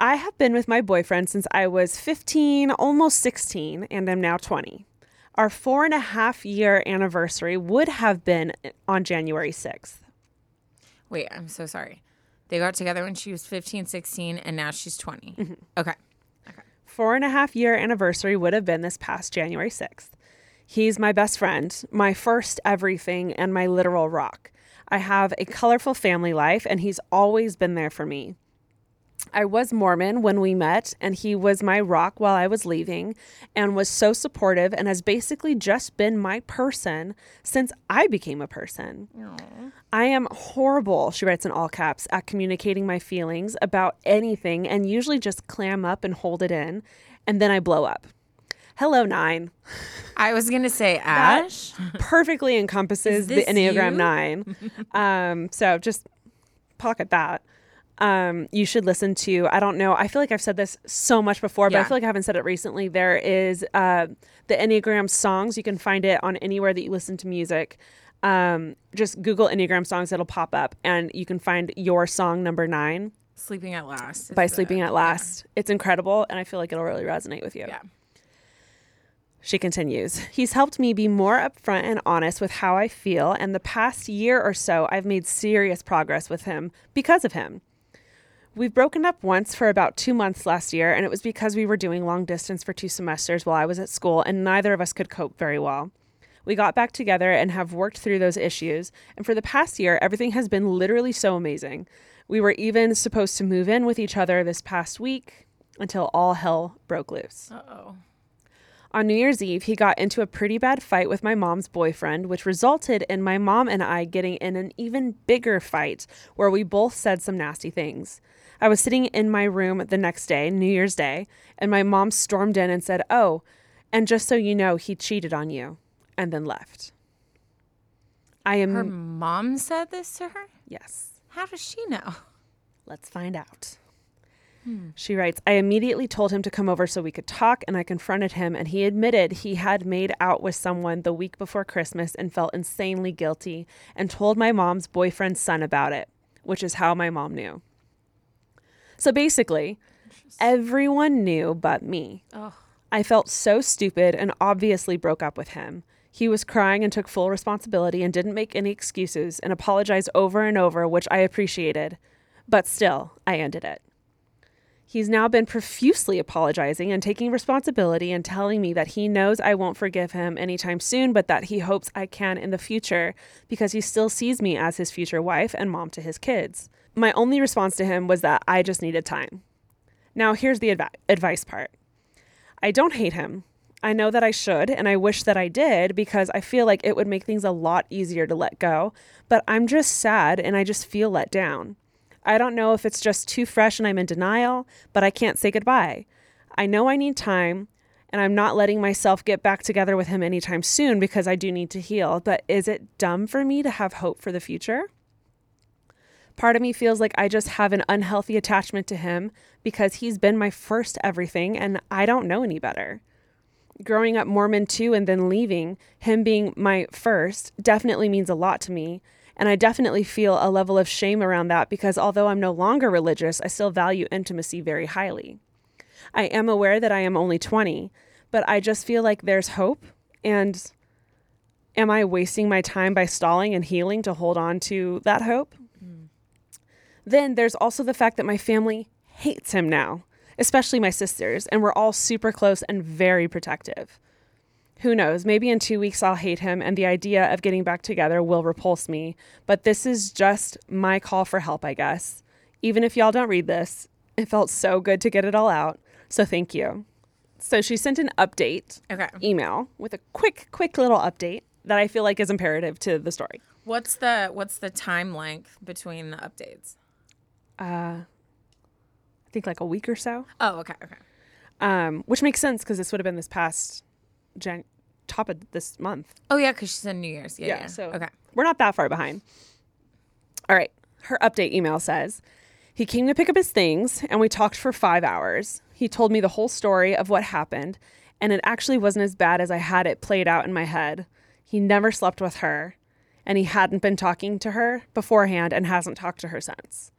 Speaker 2: I have been with my boyfriend since I was 15, almost 16, and I'm now 20. Our four and a half year anniversary would have been on January 6th.
Speaker 1: Wait, I'm so sorry. They got together when she was 15, 16, and now she's 20. Mm-hmm. Okay.
Speaker 2: four and a half year anniversary would have been this past January 6th. He's my best friend, my first everything, and my literal rock. I have a colorful family life, and he's always been there for me. I was Mormon when we met, and he was my rock while I was leaving and was so supportive and has basically just been my person since I became a person. I am horrible, she writes in all caps, at communicating my feelings about anything and usually just clam up and hold it in, and then I blow up. Hello, nine.
Speaker 1: I was going to say
Speaker 2: That
Speaker 1: Ash.
Speaker 2: perfectly encompasses the Enneagram
Speaker 1: you?
Speaker 2: 9. um, so just pocket that. Um, you should listen to. I don't know. I feel like I've said this so much before, but I feel like I haven't said it recently. There is uh, the Enneagram songs. You can find it on anywhere that you listen to music. Um, just Google Enneagram songs; it'll pop up, and you can find your song number nine
Speaker 1: Sleeping at Last.
Speaker 2: by
Speaker 1: the-
Speaker 2: Sleeping at Last. It's incredible, and I feel like it'll really resonate with you.
Speaker 1: Yeah.
Speaker 2: She continues, He's helped me be more upfront and honest with how I feel, and the past year or so, I've made serious progress with him because of him. We've broken up once for about two months last year, and it was because we were doing long distance for two semesters while I was at school, and neither of us could cope very well. We got back together and have worked through those issues, and for the past year, everything has been literally so amazing. We were even supposed to move in with each other this past week until all hell broke loose.
Speaker 1: Uh oh.
Speaker 2: On New Year's Eve, he got into a pretty bad fight with my mom's boyfriend, which resulted in my mom and I getting in an even bigger fight where we both said some nasty things. I was sitting in my room the next day, New Year's Day, and my mom stormed in and said, Oh, and just so you know, he cheated on you, and then left. I am.
Speaker 1: Her mom said this to her?
Speaker 2: yes.
Speaker 1: How does she know?
Speaker 2: Let's find out. Hmm. She writes, I immediately told him to come over so we could talk, and I confronted him, and he admitted he had made out with someone the week before Christmas and felt insanely guilty and told my mom's boyfriend's son about it, which is how my mom knew. So basically, everyone knew but me. I felt so stupid and obviously broke up with him. He was crying and took full responsibility and didn't make any excuses and apologized over and over, which I appreciated. But still, I ended it. He's now been profusely apologizing and taking responsibility and telling me that he knows I won't forgive him anytime soon, but that he hopes I can in the future because he still sees me as his future wife and mom to his kids. My only response to him was that I just needed time. Now, here's the advi- advice part I don't hate him. I know that I should, and I wish that I did because I feel like it would make things a lot easier to let go, but I'm just sad and I just feel let down. I don't know if it's just too fresh and I'm in denial, but I can't say goodbye. I know I need time, and I'm not letting myself get back together with him anytime soon because I do need to heal. But is it dumb for me to have hope for the future? Part of me feels like I just have an unhealthy attachment to him because he's been my first everything and I don't know any better. Growing up Mormon too and then leaving, him being my first, definitely means a lot to me. And I definitely feel a level of shame around that because although I'm no longer religious, I still value intimacy very highly. I am aware that I am only 20, but I just feel like there's hope. And am I wasting my time by stalling and healing to hold on to that hope? Then there's also the fact that my family hates him now, especially my sisters, and we're all super close and very protective. Who knows? Maybe in two weeks I'll hate him and the idea of getting back together will repulse me. But this is just my call for help, I guess. Even if y'all don't read this, it felt so good to get it all out. So thank you. So she sent an update
Speaker 1: Okay.
Speaker 2: email with a quick, quick little update that I feel like is imperative to the story.
Speaker 1: What's the what's the time length between the updates?
Speaker 2: Uh, I think like a week or so,
Speaker 1: Oh, okay, okay.
Speaker 2: um, which makes sense because this would have been this past Jan- top of this month.
Speaker 1: Oh yeah, because she's in New Year's. Yeah, yeah.
Speaker 2: so
Speaker 1: okay.
Speaker 2: we're not that far behind. All right. Her update email says he came to pick up his things and we talked for five hours. He told me the whole story of what happened, and it actually wasn't as bad as I had it played out in my head. He never slept with her, and he hadn't been talking to her beforehand and hasn't talked to her since.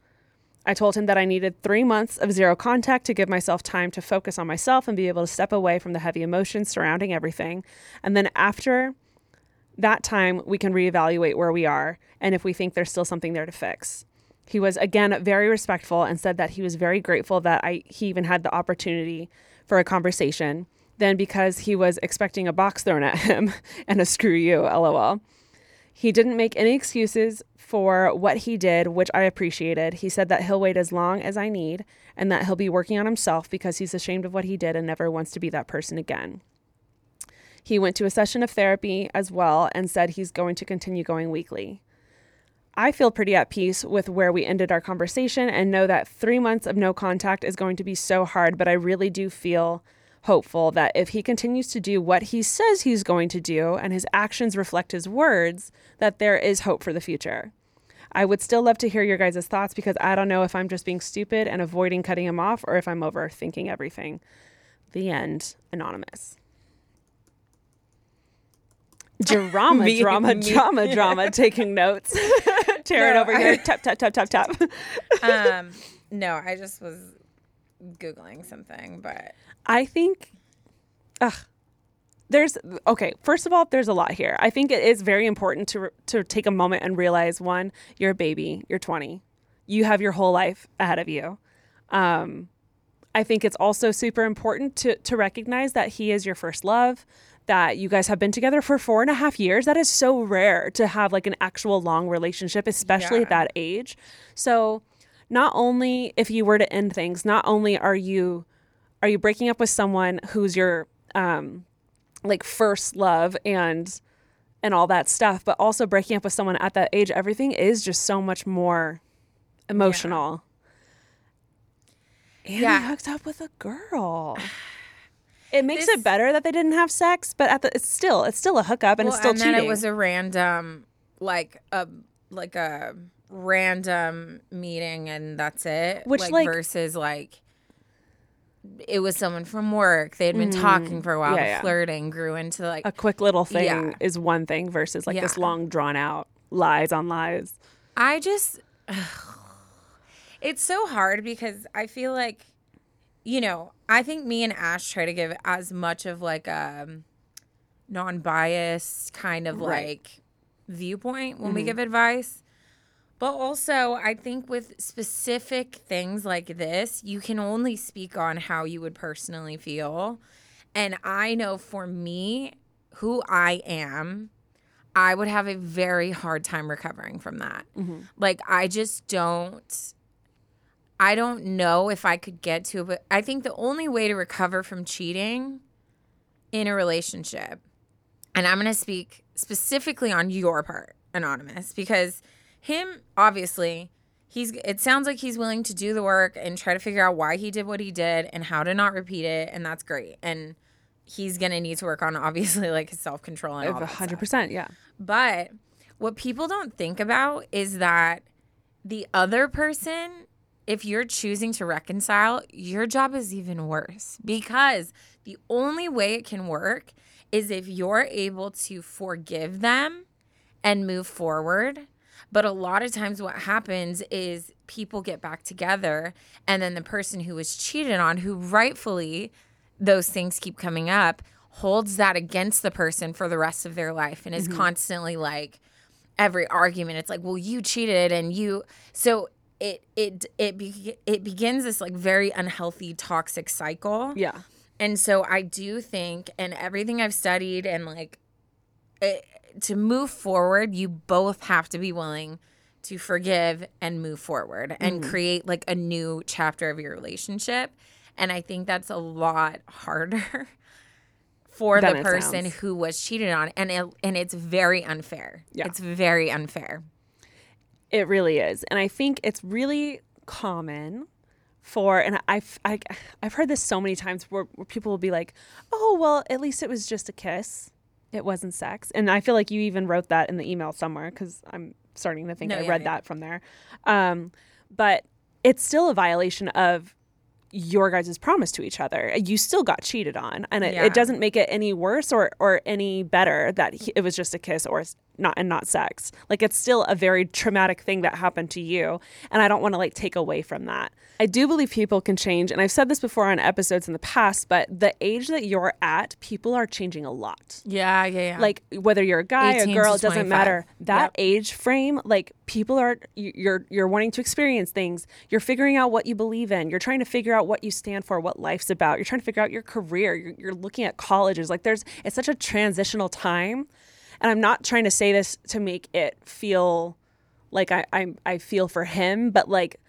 Speaker 2: I told him that I needed three months of zero contact to give myself time to focus on myself and be able to step away from the heavy emotions surrounding everything. And then after that time, we can reevaluate where we are and if we think there's still something there to fix. He was again very respectful and said that he was very grateful that I he even had the opportunity for a conversation. Then because he was expecting a box thrown at him and a screw you, lol. He didn't make any excuses for what he did, which I appreciated. He said that he'll wait as long as I need and that he'll be working on himself because he's ashamed of what he did and never wants to be that person again. He went to a session of therapy as well and said he's going to continue going weekly. I feel pretty at peace with where we ended our conversation and know that three months of no contact is going to be so hard, but I really do feel hopeful that if he continues to do what he says he's going to do and his actions reflect his words, that there is hope for the future. I would still love to hear your guys' thoughts because I don't know if I'm just being stupid and avoiding cutting him off or if I'm overthinking everything. The end. Anonymous. Drama,
Speaker 1: Me-
Speaker 2: drama,
Speaker 1: me.
Speaker 2: drama, drama. Taking notes. Taryn
Speaker 1: No,
Speaker 2: over here. Tap, tap, tap, tap, tap.
Speaker 1: um, no, I just was googling something, but
Speaker 2: I think, ugh, there's okay. First of all, there's a lot here. I think it is very important to to take a moment and realize one, you're a baby, you're 20, you have your whole life ahead of you. Um, I think it's also super important to to recognize that he is your first love. That you guys have been together for four and a half years. That is so rare to have like an actual long relationship, especially at that age. So, not only if you were to end things, not only are you are you breaking up with someone who's your um like first love and and all that stuff but also breaking up with someone at that age everything is just so much more emotional and
Speaker 1: Yeah.
Speaker 2: he hooked up with a girl it makes
Speaker 1: This-
Speaker 2: it better that they didn't have sex but at the it's still it's still a hookup and
Speaker 1: well,
Speaker 2: it's still
Speaker 1: and
Speaker 2: cheating
Speaker 1: then it was a random, like a like a random meeting, and that's it.
Speaker 2: Which, like-
Speaker 1: versus like. It was someone from work. They had been talking for a while.
Speaker 2: Mm, yeah, yeah.
Speaker 1: flirting grew into like
Speaker 2: a quick little thing
Speaker 1: Yeah.
Speaker 2: is one thing versus like this long drawn out lies on lies
Speaker 1: I just it's so hard because I feel like you know, I think me and Ash try to give as much of like a non-biased kind of
Speaker 2: Right.
Speaker 1: like viewpoint when we give advice. But also, I think with specific things like this, you can only speak on how you would personally feel. And I know for me, who I am, I would have a very hard time recovering from that. Mm-hmm. Like, I just don't. I don't know if I could get to it, but I think the only way to recover from cheating in a relationship, and I'm going to speak specifically on your part, Anonymous, because him, obviously, he's, it sounds like he's willing to do the work and try to figure out why he did what he did and how to not repeat it. And that's great. And he's going to need to work on, obviously, like his self control and all that stuff.
Speaker 2: 100% yeah
Speaker 1: But what people don't think about is that the other person, if you're choosing to reconcile, your job is even worse because the only way it can work is if you're able to forgive them and move forward. But a lot of times, what happens is people get back together, and then the person who was cheated on, who rightfully those things keep coming up, holds that against the person for the rest of their life and is mm-hmm. constantly like, every argument it's like well you cheated and you so it it it be, it begins this like very unhealthy toxic cycle.
Speaker 2: Yeah.
Speaker 1: And so I do think, and everything I've studied, and like it, to move forward, you both have to be willing to forgive and move forward and mm-hmm. create like a new chapter of your relationship. And I think that's a lot harder for the person
Speaker 2: sounds.
Speaker 1: who was cheated on, and it, and it's very unfair.
Speaker 2: Yeah.
Speaker 1: It's very unfair.
Speaker 2: It really is. And I think it's really common for, and I've, I, I've heard this so many times where, where people will be like, oh, well, at least it was just a kiss. It wasn't sex. And I feel like you even wrote that in the email somewhere because I'm starting to think
Speaker 1: No,
Speaker 2: I
Speaker 1: yeah,
Speaker 2: read
Speaker 1: yeah.
Speaker 2: that from there. Um, but it's still a violation of your guys' promise to each other. You still got cheated on, and it,
Speaker 1: Yeah.
Speaker 2: it doesn't make it any worse or or any better that he, it was just a kiss or not and not sex. Like it's still a very traumatic thing that happened to you, and I don't want to like take away from that. I do believe people can change, and I've said this before on episodes in the past, but the age that you're at, people are changing a lot
Speaker 1: Yeah, yeah, yeah.
Speaker 2: like whether you're a guy
Speaker 1: or
Speaker 2: a girl it doesn't matter that
Speaker 1: Yep.
Speaker 2: age frame like people are you- you're you're wanting to experience things you're figuring out what you believe in you're trying to figure out what you stand for what life's about you're trying to figure out your career you're, you're looking at colleges like there's it's such a transitional time and i'm not trying to say this to make it feel like i i, I feel for him but like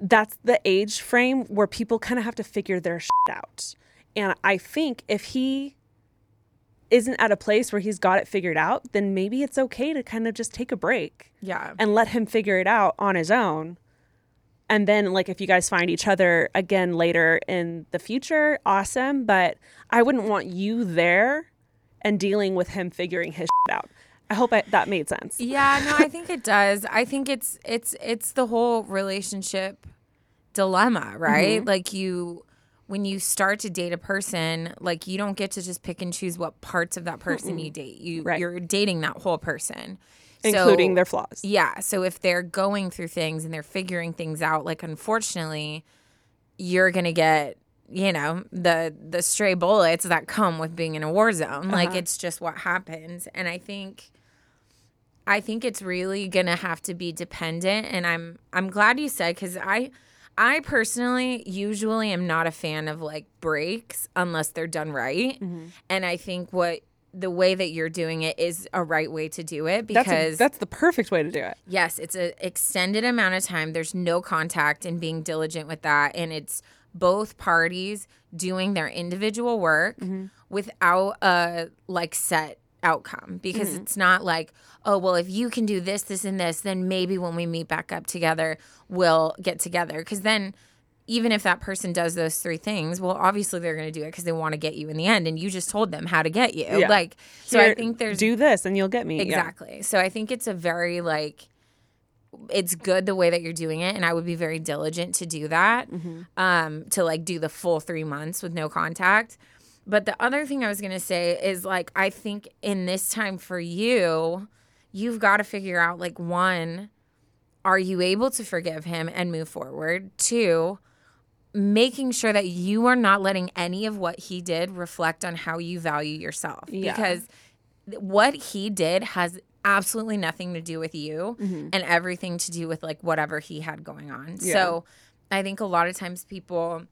Speaker 2: that's the age frame where people kind of have to figure their shit out and i think if he isn't at a place where he's got it figured out, then maybe it's okay to kind of just take a break
Speaker 1: yeah.
Speaker 2: and let him figure it out on his own. And then, like, if you guys find each other again later in the future, awesome. But I wouldn't want you there and dealing with him figuring his shit out. I hope I, that made sense.
Speaker 1: Yeah, no, I think it does. I think it's it's it's the whole relationship dilemma, right?
Speaker 2: Mm-hmm.
Speaker 1: Like you when you start to date a person, like you don't get to just pick and choose what parts of that person you date. You
Speaker 2: Right.
Speaker 1: you're dating that whole person.
Speaker 2: Including
Speaker 1: So-
Speaker 2: their flaws.
Speaker 1: Yeah, so if they're going through things and they're figuring things out, like unfortunately, you're going to get you know the the stray bullets that come with being in a war zone like
Speaker 2: Uh-huh.
Speaker 1: it's just what happens and i think I think it's really gonna have to be dependent, and I'm I'm glad you said because I I personally usually am not a fan of like breaks unless they're done right,
Speaker 2: Mm-hmm.
Speaker 1: and I think what the way that you're doing it is a right way to do it because
Speaker 2: That's a, that's the perfect way to do it.
Speaker 1: Yes, it's an extended amount of time. There's no contact and being diligent with that. And it's both parties doing their individual work mm-hmm. without a like set outcome because mm-hmm. it's not like, oh, well, if you can do this, this, and this, then maybe when we meet back up together, we'll get together. Because then even if that person does those three things, well, obviously they're going to do it because they want to get you in the end. And you just told them how to get you.
Speaker 2: Yeah.
Speaker 1: Like, so I
Speaker 2: Here,
Speaker 1: think there's
Speaker 2: do this and you'll get me. Yeah.
Speaker 1: Exactly. So I think it's a very like it's good the way that you're doing it and I would be very diligent to do that.
Speaker 2: Mm-hmm.
Speaker 1: Um to like do the full 3 months with no contact. But the other thing I was going to say is like I think in this time for you, you've got to figure out like one are you able to forgive him and move forward? Two, making sure that you are not letting any of what he did reflect on how you value yourself
Speaker 2: Yeah.
Speaker 1: because what he did has absolutely nothing to do with you mm-hmm. and everything to do with like whatever he had going on. So I think a lot of times people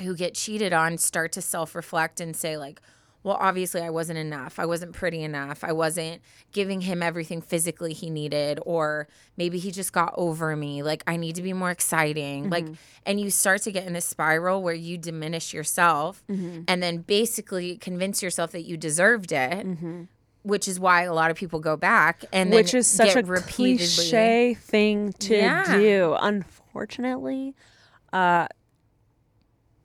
Speaker 1: who get cheated on start to self-reflect and say like well obviously I wasn't enough. I wasn't pretty enough. I wasn't giving him everything physically he needed or maybe he just got over me. Like I need to be more exciting. Mm-hmm. Like and you start to get in this spiral where you diminish yourself mm-hmm. and then basically convince yourself that you deserved it. Which is why a lot of people go back and then
Speaker 2: Which is such a
Speaker 1: repeatedly
Speaker 2: cliche thing to
Speaker 1: Yeah.
Speaker 2: do. Unfortunately, uh,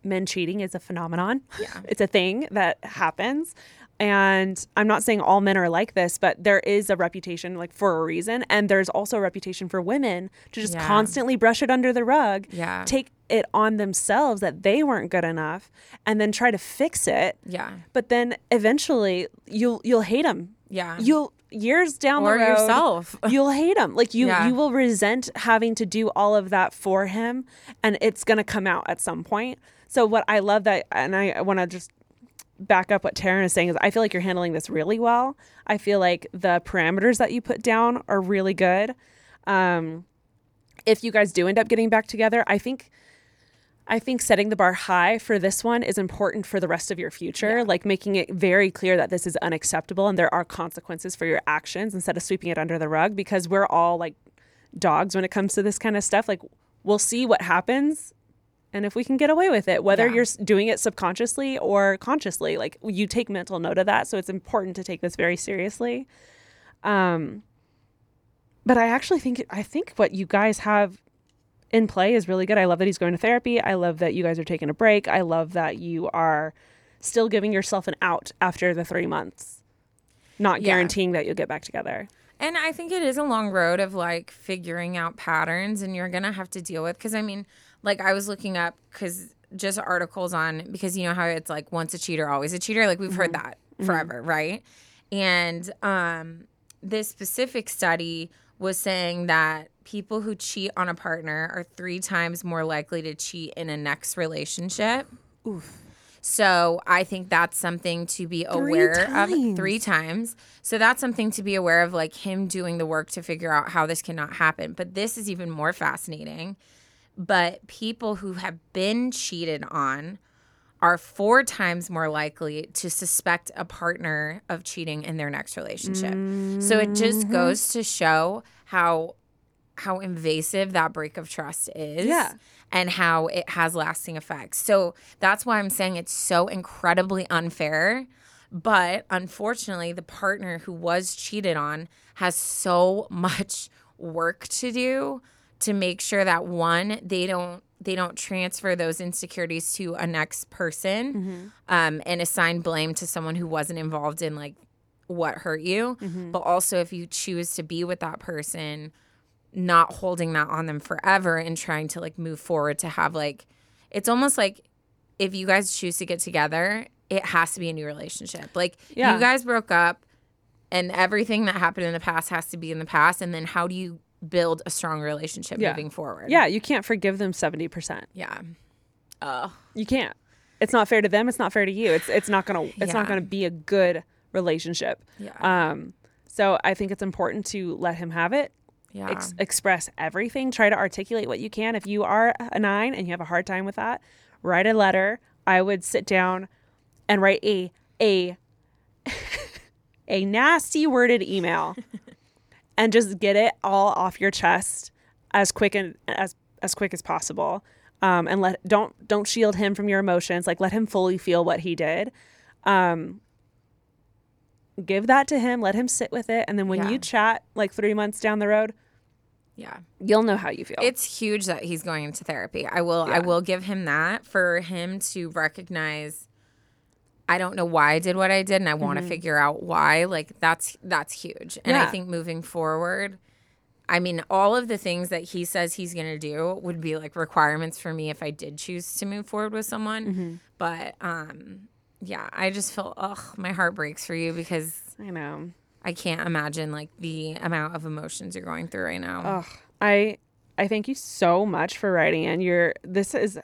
Speaker 2: men cheating is a phenomenon.
Speaker 1: Yeah.
Speaker 2: it's a thing that happens. And I'm not saying all men are like this, but there is a reputation like for a reason. And there's also a reputation for women to just
Speaker 1: Yeah.
Speaker 2: constantly brush it under the rug,
Speaker 1: Yeah.
Speaker 2: take it on themselves that they weren't good enough, and then try to fix it.
Speaker 1: Yeah.
Speaker 2: But then eventually you'll you'll hate them.
Speaker 1: Yeah.
Speaker 2: You'll years down
Speaker 1: Or
Speaker 2: the road
Speaker 1: yourself.
Speaker 2: you'll hate him. Like you
Speaker 1: Yeah.
Speaker 2: you will resent having to do all of that for him and it's going to come out at some point. So what I love that and I want to just back up what Taryn is saying is I feel like you're handling this really well. I feel like the parameters that you put down are really good. Um if you guys do end up getting back together, I think I think setting the bar high for this one is important for the rest of your future, like making it very clear that this is unacceptable and there are consequences for your actions instead of sweeping it under the rug because we're all like dogs when it comes to this kind of stuff. Like we'll see what happens and if we can get away with it, whether
Speaker 1: Yeah.
Speaker 2: you're doing it subconsciously or consciously, like you take mental note of that. So it's important to take this very seriously. Um, but I actually think I think what you guys have in play is really good. I love that he's going to therapy. I love that you guys are taking a break. I love that you are still giving yourself an out after the three months, not
Speaker 1: Yeah.
Speaker 2: guaranteeing that you'll get back together.
Speaker 1: And I think it is a long road of like figuring out patterns, and you're gonna have to deal with. Because I mean, like I was looking up because just articles on because you know how it's like once a cheater, always a cheater. Like we've heard that forever, right? And um, this specific study was saying that people who cheat on a partner are three times more likely to cheat in a next relationship. Oof. So I think that's something to be aware of three times. So that's something to be aware of, like him doing the work to figure out how this cannot happen. But this is even more fascinating. But people who have been cheated on are four times more likely to suspect a partner of cheating in their next relationship. So it just mm-hmm. goes to show how how invasive that break of trust is
Speaker 2: Yeah.
Speaker 1: and how it has lasting effects. So that's why I'm saying it's so incredibly unfair. But unfortunately, the partner who was cheated on has so much work to do to make sure that one, they don't they don't transfer those insecurities to a next person um, and assign blame to someone who wasn't involved in like what hurt you, but also if you choose to be with that person, not holding that on them forever and trying to like move forward to have like it's almost like if you guys choose to get together, it has to be a new relationship. Like
Speaker 2: Yeah.
Speaker 1: you guys broke up and everything that happened in the past has to be in the past and then how do you build a strong relationship
Speaker 2: Yeah.
Speaker 1: moving forward?
Speaker 2: Yeah, you can't forgive them 70%.
Speaker 1: Yeah. Oh.
Speaker 2: You can't. It's not fair to them, it's not fair to you. It's it's not going to it's not going to be a good relationship.
Speaker 1: Yeah.
Speaker 2: Um so I think it's important to let him have it.
Speaker 1: Yeah.
Speaker 2: Ex- express everything. Try to articulate what you can. If you are a 9 and you have a hard time with that, write a letter. I would sit down and write a a a nasty worded email and just get it all off your chest as quick and as as quick as possible. Um, and let don't don't shield him from your emotions. Like let him fully feel what he did. Um, give that to him. Let him sit with it, and then when
Speaker 1: Yeah.
Speaker 2: you chat like three months down the road,
Speaker 1: Yeah.
Speaker 2: you'll know how you feel.
Speaker 1: It's huge that he's going into therapy. I will I will give him that for him to recognize I don't know why I did what I did and I want to figure out why. Like that's that's huge. And I
Speaker 2: Mm-hmm.
Speaker 1: Think moving forward I mean, all of the things that he says he's going to do would be like requirements for me if I did choose to move forward with someone.
Speaker 2: Mm-hmm.
Speaker 1: But um yeah, I just feel ugh, my heart breaks for you because
Speaker 2: I know.
Speaker 1: I can't imagine like the amount of emotions you're going through right now.
Speaker 2: Ugh, I I thank you so much for writing in. You're this is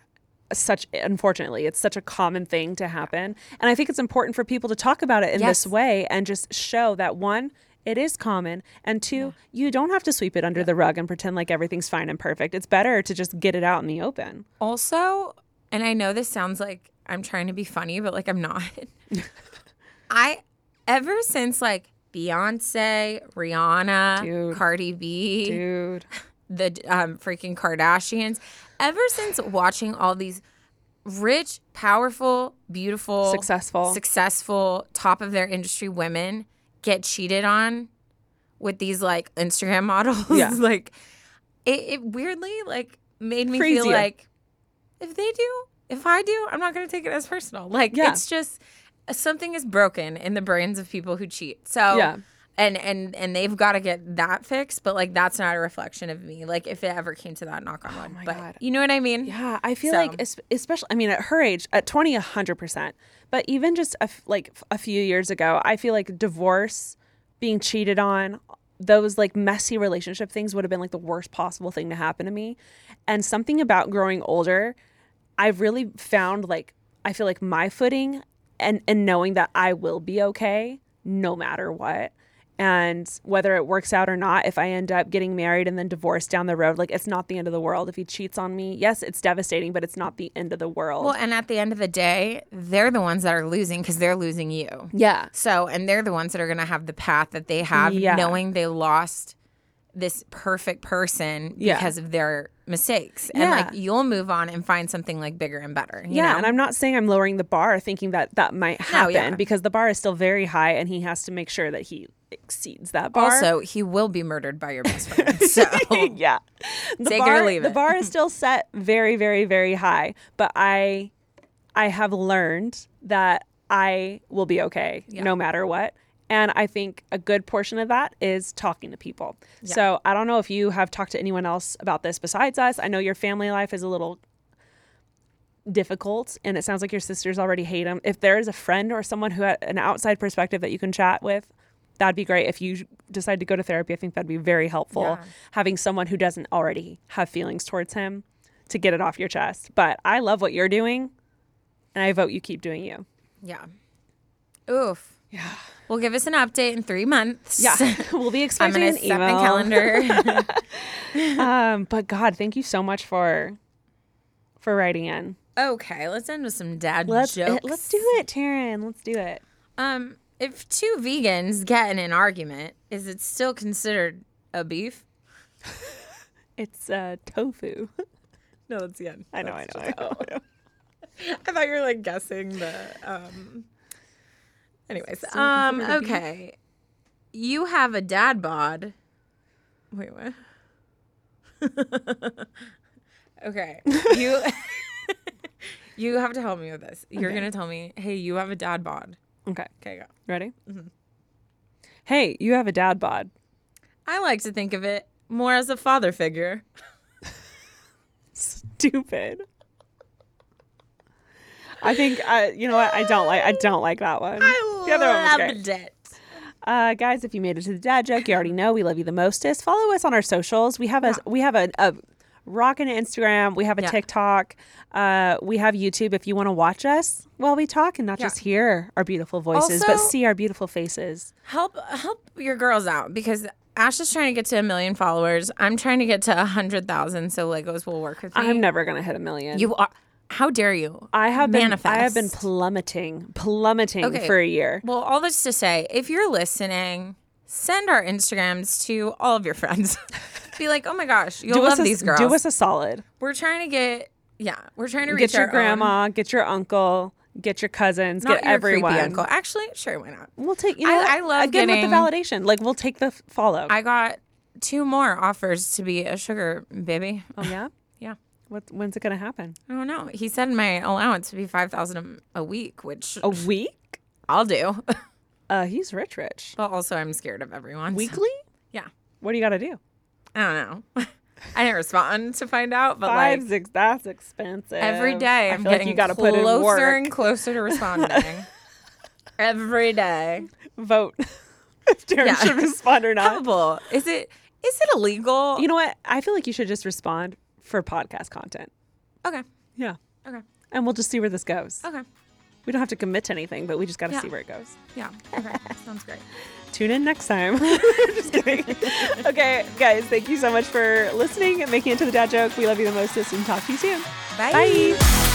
Speaker 2: such unfortunately it's such a common thing to happen. And i think it's important for people to talk about it in
Speaker 1: Yes.
Speaker 2: this way and just show that one it is common and two you don't have to sweep it under the rug and pretend like everything's fine and perfect. It's better to just get it out in the open.
Speaker 1: Also, and I know this sounds like I'm trying to be funny, but like I'm not. I ever since like Beyonce, Rihanna,
Speaker 2: Dude.
Speaker 1: Cardi B,
Speaker 2: dude
Speaker 1: the um, freaking Kardashians, ever since watching all these rich, powerful, beautiful,
Speaker 2: Successful.
Speaker 1: successful, top of their industry women get cheated on with these like Instagram models,
Speaker 2: Yeah.
Speaker 1: like it, it weirdly like made me
Speaker 2: Frees
Speaker 1: feel like if they do, if I do, I'm not going to take it as personal. Like
Speaker 2: Yeah.
Speaker 1: it's just something is broken in the brains of people who cheat. So
Speaker 2: Yeah.
Speaker 1: And and and they've got to get that fixed. But like that's not a reflection of me. Like if it ever came to that, knock on wood.
Speaker 2: Oh
Speaker 1: but
Speaker 2: God.
Speaker 1: you know what I mean?
Speaker 2: Yeah, I feel
Speaker 1: So-
Speaker 2: like especially I mean at her age at 20 100%. But even just a f- like a few years ago, I feel like divorce, being cheated on, those like messy relationship things would have been like the worst possible thing to happen to me. And something about growing older, I've really found like I feel like my footing and and knowing that I will be okay no matter what. And whether it works out or not, if I end up getting married and then divorced down the road, like it's not the end of the world. If he cheats on me, yes, it's devastating, but it's not the end of the world.
Speaker 1: Well, and at the end of the day, they're the ones that are losing because they're losing you.
Speaker 2: yeah.
Speaker 1: So, and they're the ones that are going to have the path that they have,
Speaker 2: Yeah.
Speaker 1: knowing they lost this perfect person
Speaker 2: Yeah.
Speaker 1: because of their mistakes. And
Speaker 2: Yeah.
Speaker 1: like you'll move on and find something like bigger and better. you
Speaker 2: yeah,
Speaker 1: know?
Speaker 2: and I'm not saying I'm lowering the bar thinking that that might
Speaker 1: No,
Speaker 2: happen
Speaker 1: yeah.
Speaker 2: because the bar is still very high and he has to make sure that he exceeds that bar.
Speaker 1: Also, he will be murdered by your best friend. So,
Speaker 2: yeah. The
Speaker 1: Take it or
Speaker 2: bar, The bar is still set very, very, very high. But I I have learned that I will be okay no matter what. And I think a good portion of that is talking to people. So I don't know if you have talked to anyone else about this besides us. I know your family life is a little difficult and it sounds like your sisters already hate him. If there is a friend or someone who had an outside perspective that you can chat with, that'd be great. If you decide to go to therapy, I think that'd be very helpful.
Speaker 1: Yeah.
Speaker 2: Having someone who doesn't already have feelings towards him to get it off your chest. But I love what you're doing and I vote you keep doing you.
Speaker 1: yeah. Oof. Yeah. Well, give us an update in three months.
Speaker 2: Yeah. we'll be
Speaker 1: I'm
Speaker 2: expecting
Speaker 1: going
Speaker 2: an
Speaker 1: set my calendar.
Speaker 2: um, but God, thank you so much for for writing in.
Speaker 1: okay, let's end with some dad
Speaker 2: Let's
Speaker 1: jokes.
Speaker 2: let's do it, Taryn. Let's do it.
Speaker 1: Um, if two vegans get in an argument, is it still considered a beef?
Speaker 2: It's uh, tofu.
Speaker 1: No, that's the end.
Speaker 2: I know, I know, I know. I know.
Speaker 1: I thought you were like guessing the um anyways. Um okay. You have a dad bod. Wait, what? okay. You You have to help me with this. You're
Speaker 2: Okay.
Speaker 1: going to tell me, "Hey, you have a dad bod."
Speaker 2: Okay,
Speaker 1: Okay, go.
Speaker 2: ready? Hey, you have a dad bod.
Speaker 1: I like to think of it more as a father figure.
Speaker 2: Stupid. I think uh, you know what I don't like. I don't like that one.
Speaker 1: I
Speaker 2: the other one was great.
Speaker 1: loved it.
Speaker 2: Uh, guys, if you made it to the dad joke, you already know we love you the mostest. Follow us on our socials. We have a we have a, a rockin' Instagram. We have a
Speaker 1: Yeah.
Speaker 2: TikTok. Uh, we have YouTube. If you want to watch us while we talk and not just hear our beautiful voices, but
Speaker 1: Also-
Speaker 2: see our beautiful faces.
Speaker 1: Help help your girls out because Ash is trying to get to a million followers. I'm trying to get to a hundred thousand. So Legos will work with me.
Speaker 2: I'm never gonna hit a million.
Speaker 1: You are. How dare you?
Speaker 2: I have been. I have been plummeting, plummeting
Speaker 1: Okay.
Speaker 2: for a year.
Speaker 1: Well, all this to say, if you're listening, send our Instagrams to all of your friends. Be like, oh my gosh, you'll
Speaker 2: do
Speaker 1: love
Speaker 2: a,
Speaker 1: these girls.
Speaker 2: Do us a solid.
Speaker 1: We're trying to get, yeah, we're trying to reach
Speaker 2: Get your
Speaker 1: our own-
Speaker 2: grandma. Get your uncle. Get your cousins.
Speaker 1: not
Speaker 2: get
Speaker 1: your
Speaker 2: everyone.
Speaker 1: creepy uncle. Actually, sure, why not?
Speaker 2: We'll take. You
Speaker 1: I-
Speaker 2: know, what?
Speaker 1: I love
Speaker 2: again with
Speaker 1: getting-
Speaker 2: the validation. Like we'll take the follow.
Speaker 1: I got two more offers to be a sugar baby.
Speaker 2: oh yeah. What? When's it gonna happen?
Speaker 1: I don't know. He said my allowance would be five thousand a week, which
Speaker 2: A week?
Speaker 1: I'll do.
Speaker 2: Uh, he's rich, rich.
Speaker 1: but also, I'm scared of everyone.
Speaker 2: Weekly?
Speaker 1: Yeah.
Speaker 2: What do you got to do?
Speaker 1: I don't know. I didn't respond to find out, but
Speaker 2: Five,
Speaker 1: like
Speaker 2: six. That's expensive.
Speaker 1: every day,
Speaker 2: I
Speaker 1: I'm
Speaker 2: feel like
Speaker 1: getting
Speaker 2: you got to put in
Speaker 1: closer
Speaker 2: work.
Speaker 1: and closer to responding. every day.
Speaker 2: Vote if Darren
Speaker 1: Yeah.
Speaker 2: should respond or not.
Speaker 1: Probable. Is it? Is it illegal?
Speaker 2: You know what? I feel like you should just respond for podcast content.
Speaker 1: okay.
Speaker 2: Yeah.
Speaker 1: Okay.
Speaker 2: And we'll just see where this goes.
Speaker 1: Okay.
Speaker 2: We don't have to commit to anything, but we just got to
Speaker 1: Yeah.
Speaker 2: see where it goes.
Speaker 1: Yeah. Okay. Sounds great.
Speaker 2: Tune in next time. just kidding. okay, guys, thank you so much for listening and making it to the dad joke. We love you the mostest and talk to you soon.
Speaker 1: Bye.
Speaker 2: Bye.